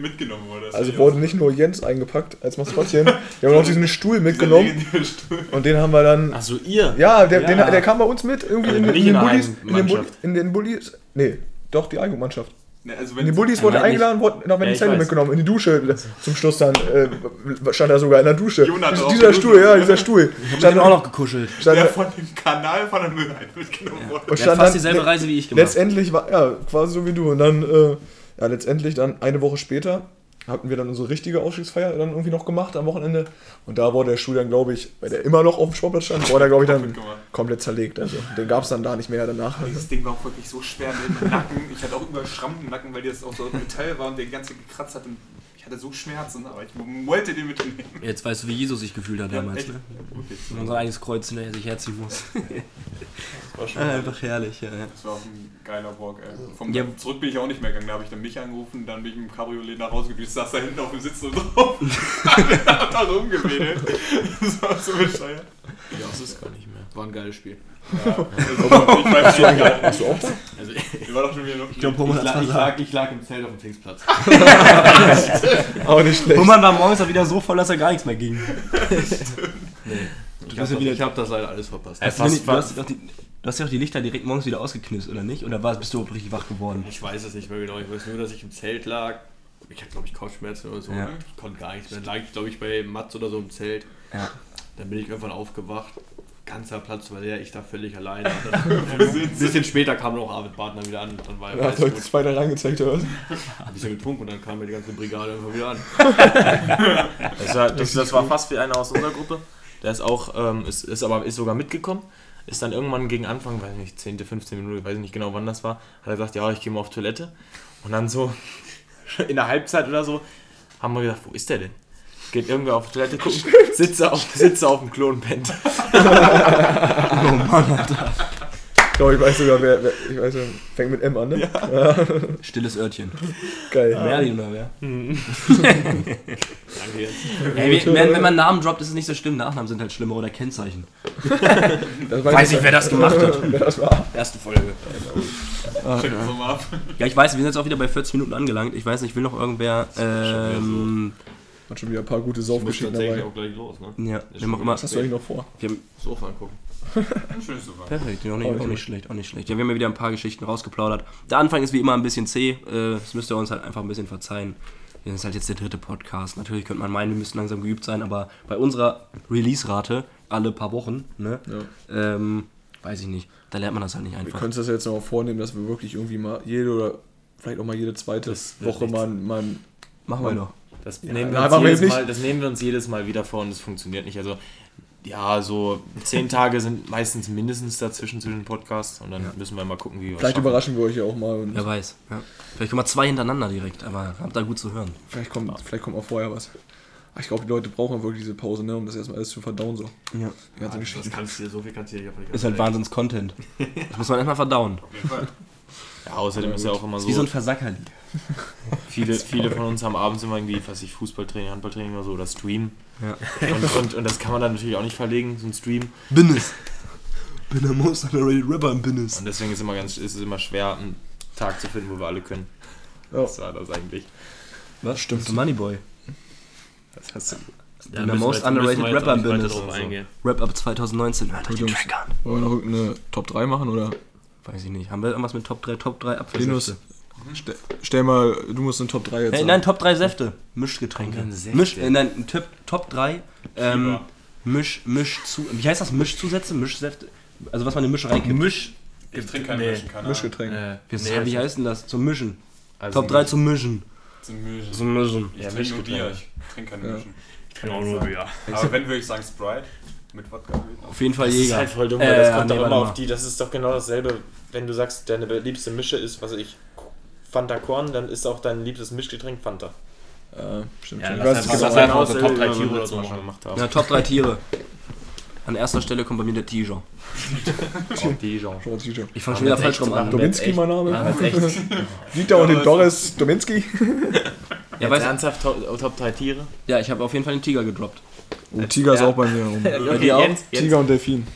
mitgenommen wurde. Das Also wurde nicht nur Jens eingepackt als Maskottchen, <laughs> wir haben auch diesen Stuhl mitgenommen Stuhl. und den haben wir dann, Achso, ihr? ja, der, Den, Ja. der kam bei uns mit, irgendwie Also in, in, den in der Bullies, in den, Bulli, Heimmannschaft. in den Bullies, nee, doch, die Eigenmannschaft. Ne, also In wenn die Bullies wurde Nein, eingeladen, wurde noch Ja, wenn ich Zelle mitgenommen, in die Dusche. Zum Schluss dann äh, stand er sogar in der Dusche. Jonas Dieser- auch. dieser Stuhl, ja, dieser Stuhl. Ich Stand, habe auch noch gekuschelt. stand, der von dem Kanal von der Müllheide mitgenommen wurde. und Der hat stand fast dann, dieselbe Reise wie ich gemacht. letztendlich war, ja, quasi so wie du. Und dann, äh, ja, letztendlich dann eine Woche später hatten wir dann unsere richtige Ausstiegsfeier dann irgendwie noch gemacht am Wochenende. Und da wurde der Stuhl dann, glaube ich, weil der immer noch auf dem Sportplatz stand, wurde er, glaube ich, dann komplett zerlegt. Also den gab es dann da nicht mehr danach. Dieses Ding war auch wirklich so schwer mit dem Nacken. Ich hatte auch überall Schrammen im Nacken, weil das auch so Metall war und der ganze gekratzt hat. Und ich hatte so Schmerzen, aber ich wollte den mitnehmen. Jetzt weißt du, wie Jesus sich gefühlt hat damals, echt. ne? Okay. Man sein eigenes Kreuz hinterher sich herziehen muss. Das war schon Einfach herrlich, ja. ja. Das war auch ein geiler Walk, ey. Vom Ja. Zurück bin ich auch nicht mehr gegangen. Da habe ich dann mich angerufen, dann bin ich mit dem Cabriolet nach Hause gedüst, saß da hinten auf dem Sitz und drauf. <laughs> <laughs> hab da rumgewedelt. Das war so bescheuert. Ja, das ist gar nicht mehr. War ein geiles Spiel. Also, <laughs> ich weiß nicht, Warst du auch da? Also ich war doch schon wieder noch. Ich glaube, Roman ich, ich, lag, ich lag im Zelt auf dem Pfingstplatz. <laughs> <laughs> Auch nicht schlecht. Roman war morgens auch wieder so voll, dass er gar nichts mehr ging. Ich bist habe ja ich hab das leider alles verpasst. Hast du, nicht, du, hast doch die, du hast ja auch die Lichter direkt morgens wieder ausgeknipst, oder nicht? Oder war, bist du richtig wach geworden? Ich weiß es nicht mehr genau. Ich weiß nur, dass ich im Zelt lag. Ich hatte, glaube ich, Kopfschmerzen oder so. Ja. Ich konnte gar nichts mehr. Dann lag ich, glaube ich, bei Mats oder so im Zelt. Ja. Dann bin ich irgendwann aufgewacht. Ganzer Platz war leer, ich da völlig alleine. <laughs> Ein bisschen später kam noch Arvid Bartner wieder an. Dann war Er er hat euch das weiter reingezeigt, oder was? ein bisschen getrunken und dann kam mir die ganze Brigade einfach wieder an. <laughs> Das war, das, das war fast wie einer aus unserer Gruppe. Der ist auch, ähm, ist, ist aber ist sogar mitgekommen. Ist dann irgendwann gegen Anfang, weiß nicht, 10., 15 Minuten, ich weiß nicht genau wann das war, hat er gesagt, ja, ich gehe mal auf Toilette. Und dann so <laughs> in der Halbzeit oder so haben wir gedacht, wo ist der denn? Geht irgendwer auf Toilette gucken, sitze auf, sitze auf dem Klo und pennt. Ich glaube, ich weiß sogar, wer, wer ich weiß, wer- fängt mit M an, ne? Stilles Örtchen. Geil. Merlin oder wer? Danke jetzt. <laughs> Ey, wenn, wenn man Namen droppt, ist es nicht so schlimm. Nachnamen sind halt schlimmer oder Kennzeichen. <laughs> Das Weiß ich, wer das gemacht hat. <laughs> wer das war. Erste Folge. Mal ab. Ja, ich weiß, wir sind jetzt auch wieder bei 40 Minuten angelangt. Ich weiß nicht, will noch irgendwer. Ähm, Hat schon wieder ein paar gute Saufgeschichten tatsächlich dabei. auch gleich los, ne? ja, wir machen immer. Was hast du eigentlich noch vor? Wir haben, Sofa angucken. Ein schönes Sofa. perfekt, auch nicht, auch nicht schlecht, auch nicht schlecht. Ja, wir haben ja wieder ein paar Geschichten rausgeplaudert. Der Anfang ist wie immer ein bisschen zäh. Äh, Das müsst ihr uns halt einfach ein bisschen verzeihen. Das ist halt jetzt der dritte Podcast. Natürlich könnte man meinen, wir müssten langsam geübt sein, aber bei unserer Release-Rate alle paar Wochen, ne? Ja. Ähm, weiß ich nicht. Da lernt man das halt nicht Wir einfach. können uns das jetzt noch vornehmen, dass wir wirklich irgendwie mal jede oder vielleicht auch mal jede zweite Woche mal, mal Machen wir doch. Das, nehmen wir uns wir jedes nicht. Mal, das nehmen wir uns jedes Mal wieder vor und es funktioniert nicht. Also, ja, so zehn Tage sind meistens mindestens dazwischen zu den Podcasts und dann müssen wir mal gucken, wie wir Vielleicht schaffen. überraschen wir euch ja auch mal. Und Wer weiß. Ja. Vielleicht kommen wir zwei hintereinander direkt, aber habt da gut zu hören. vielleicht, kommt, vielleicht kommt auch vorher was. Ich glaube, die Leute brauchen wirklich diese Pause, ne, um das erstmal alles zu verdauen. So. Ja. Die ganze Geschichte. Das kannst du dir, so viel kannst du dir Ist halt Wahnsinns-Content. <laughs> Das muss man erstmal verdauen. Auf jeden Fall. Ja, außerdem ist ja auch immer Ist wie so so, ein Versackerlied. <laughs> viele, viele von uns haben abends immer irgendwie, was ich, Fußballtraining, Handballtraining oder so oder Stream. Ja. Und, und, und das kann man dann natürlich auch nicht verlegen, so ein Stream. Bin es. Bin der most underrated rapper im Binnis. Und deswegen ist, immer ganz, ist es immer schwer, einen Tag zu finden, wo wir alle können. Ja. Das war das eigentlich. Was? Stimmt. Moneyboy. Das hast du. Ja, der most jetzt- underrated Rapper im eingehen. Rap Up 2019. Hört euch den. Track an. Wollen wir noch irgendeine Top 3 machen oder? Weiß ich nicht. Haben wir irgendwas mit Top 3, Top 3 Linus, Apfelsäfte? stell, stell mal, du musst eine Top 3 jetzt Hey, sagen. nein, Top 3 Säfte. Mischgetränke. Säfte. Misch, äh, nein, Top, Top 3 ähm. Misch, Misch zu. Wie heißt das? Mischzusätze? Mischsäfte? Also was man in Misch reinkippt. Misch. Ich trinke keinen Nee. Mischen, keine Ahnung. Mischgetränk. Äh, Wie, nee, wie heißt denn das? Zum Mischen. Also Top 3 zum Mischen. Zum Mischen. Zum Mischen. Ich Ja, trinke nur Bier, ich trinke keine Ja. Mischen. ich kann auch nur Bier. Aber wenn würde ich sagen Sprite mit Wodka. Auf jeden Fall Das ist Jäger. halt voll dumm, Äh, weil das kommt nee, doch immer auf die. Das ist doch genau dasselbe, wenn du sagst, deine liebste Mische ist, was ich, Fanta Korn, dann ist auch dein liebstes Mischgetränk Fanta. Äh, stimmt. Ja, ich weiß, einfach- einfach auch aus der Top 3 wie wir Tiere oder so schon gemacht haben. Ja, Top 3 Tiere. An erster Stelle kommt bei mir der Tiger. Oh, T-Shirt. Ich fange schon wieder falsch rum an. Dominski, mein Name. Ja, echt. <laughs> Dieter und den Doris Dominski. Ja, weißt, ernsthaft Top, Top 3 Tiere? ja, ich habe auf jeden Fall den Tiger gedroppt. Oh, Tiger ist Ja. auch bei mir. <laughs> Bei dir auch? Jens, Jens. Tiger und Delfin.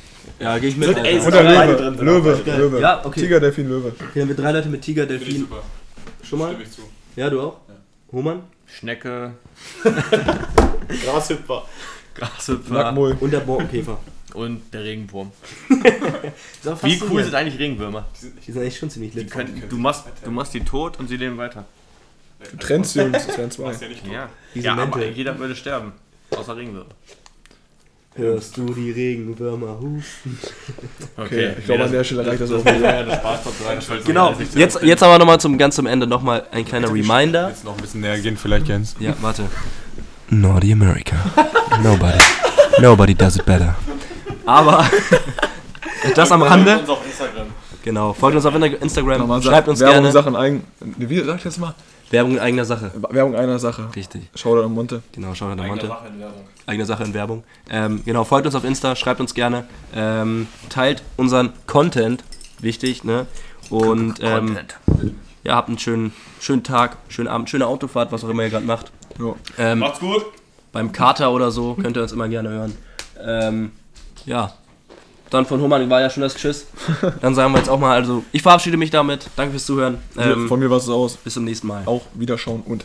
Ja, gehe ich mit. Sind- Alter. Und sind der Löwe. drin, sind Löwe, beide Löwe. Ja, okay. Tiger, Delfin, Löwe. Okay, haben wir drei Leute mit Tiger, Delfin. super. Schon mal? Stimme ich zu. Ja, du auch? Hohmann? Schnecke, <laughs> Grashüpfer. Grashüpfer Nacktmull. Und der Borkenkäfer. und der Regenwurm. <laughs> Ist Wie cool sind eigentlich Regenwürmer? Die sind echt schon ziemlich Die lit. können, du, machst, du machst die tot und sie leben weiter. Du trennst sie und es wären zwei. Ja. Ja, ja aber jeder würde sterben. Außer Regenwürmer. Hörst du die Regenwürmer husten? <laughs> Okay, ich glaube, an der Stelle reicht das auch. Das war ja der Spaß Top Genau, jetzt, jetzt aber nochmal zum ganz zum Ende nochmal ein kleiner Reminder. Jetzt noch ein bisschen näher gehen, vielleicht, Jens. Ja, warte. Naughty America. Nobody. Nobody does it better. Aber <laughs> das am Rande. uns auf Instagram. Genau, folgt uns auf Instagram, schreibt uns Werbung gerne. Sachen eigen. Wie sag ich jetzt mal? Werbung in eigener Sache. Werbung einer Sache. Richtig, Shoutout an Monte. genau, schaut an der Eigene Monte. Sache in Werbung. Eigene Sache in Werbung. Ähm, genau, folgt uns auf Insta, schreibt uns gerne, ähm, teilt unseren Content, wichtig, ne? Und ähm, ja, habt einen schönen, schönen Tag, schönen Abend, schöne Autofahrt, was auch immer ihr gerade macht. Ja. Ähm, Macht's gut. beim Kater oder so könnt ihr uns immer gerne hören. Ähm, ja. Dann von Hohmann war ja schon das Tschüss. Dann sagen wir jetzt auch mal, also ich verabschiede mich damit. Danke fürs Zuhören. Ähm, Von mir war es aus. bis zum nächsten Mal. Auch Wiederschauen und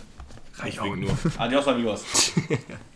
nur. Adios, amigos. <laughs>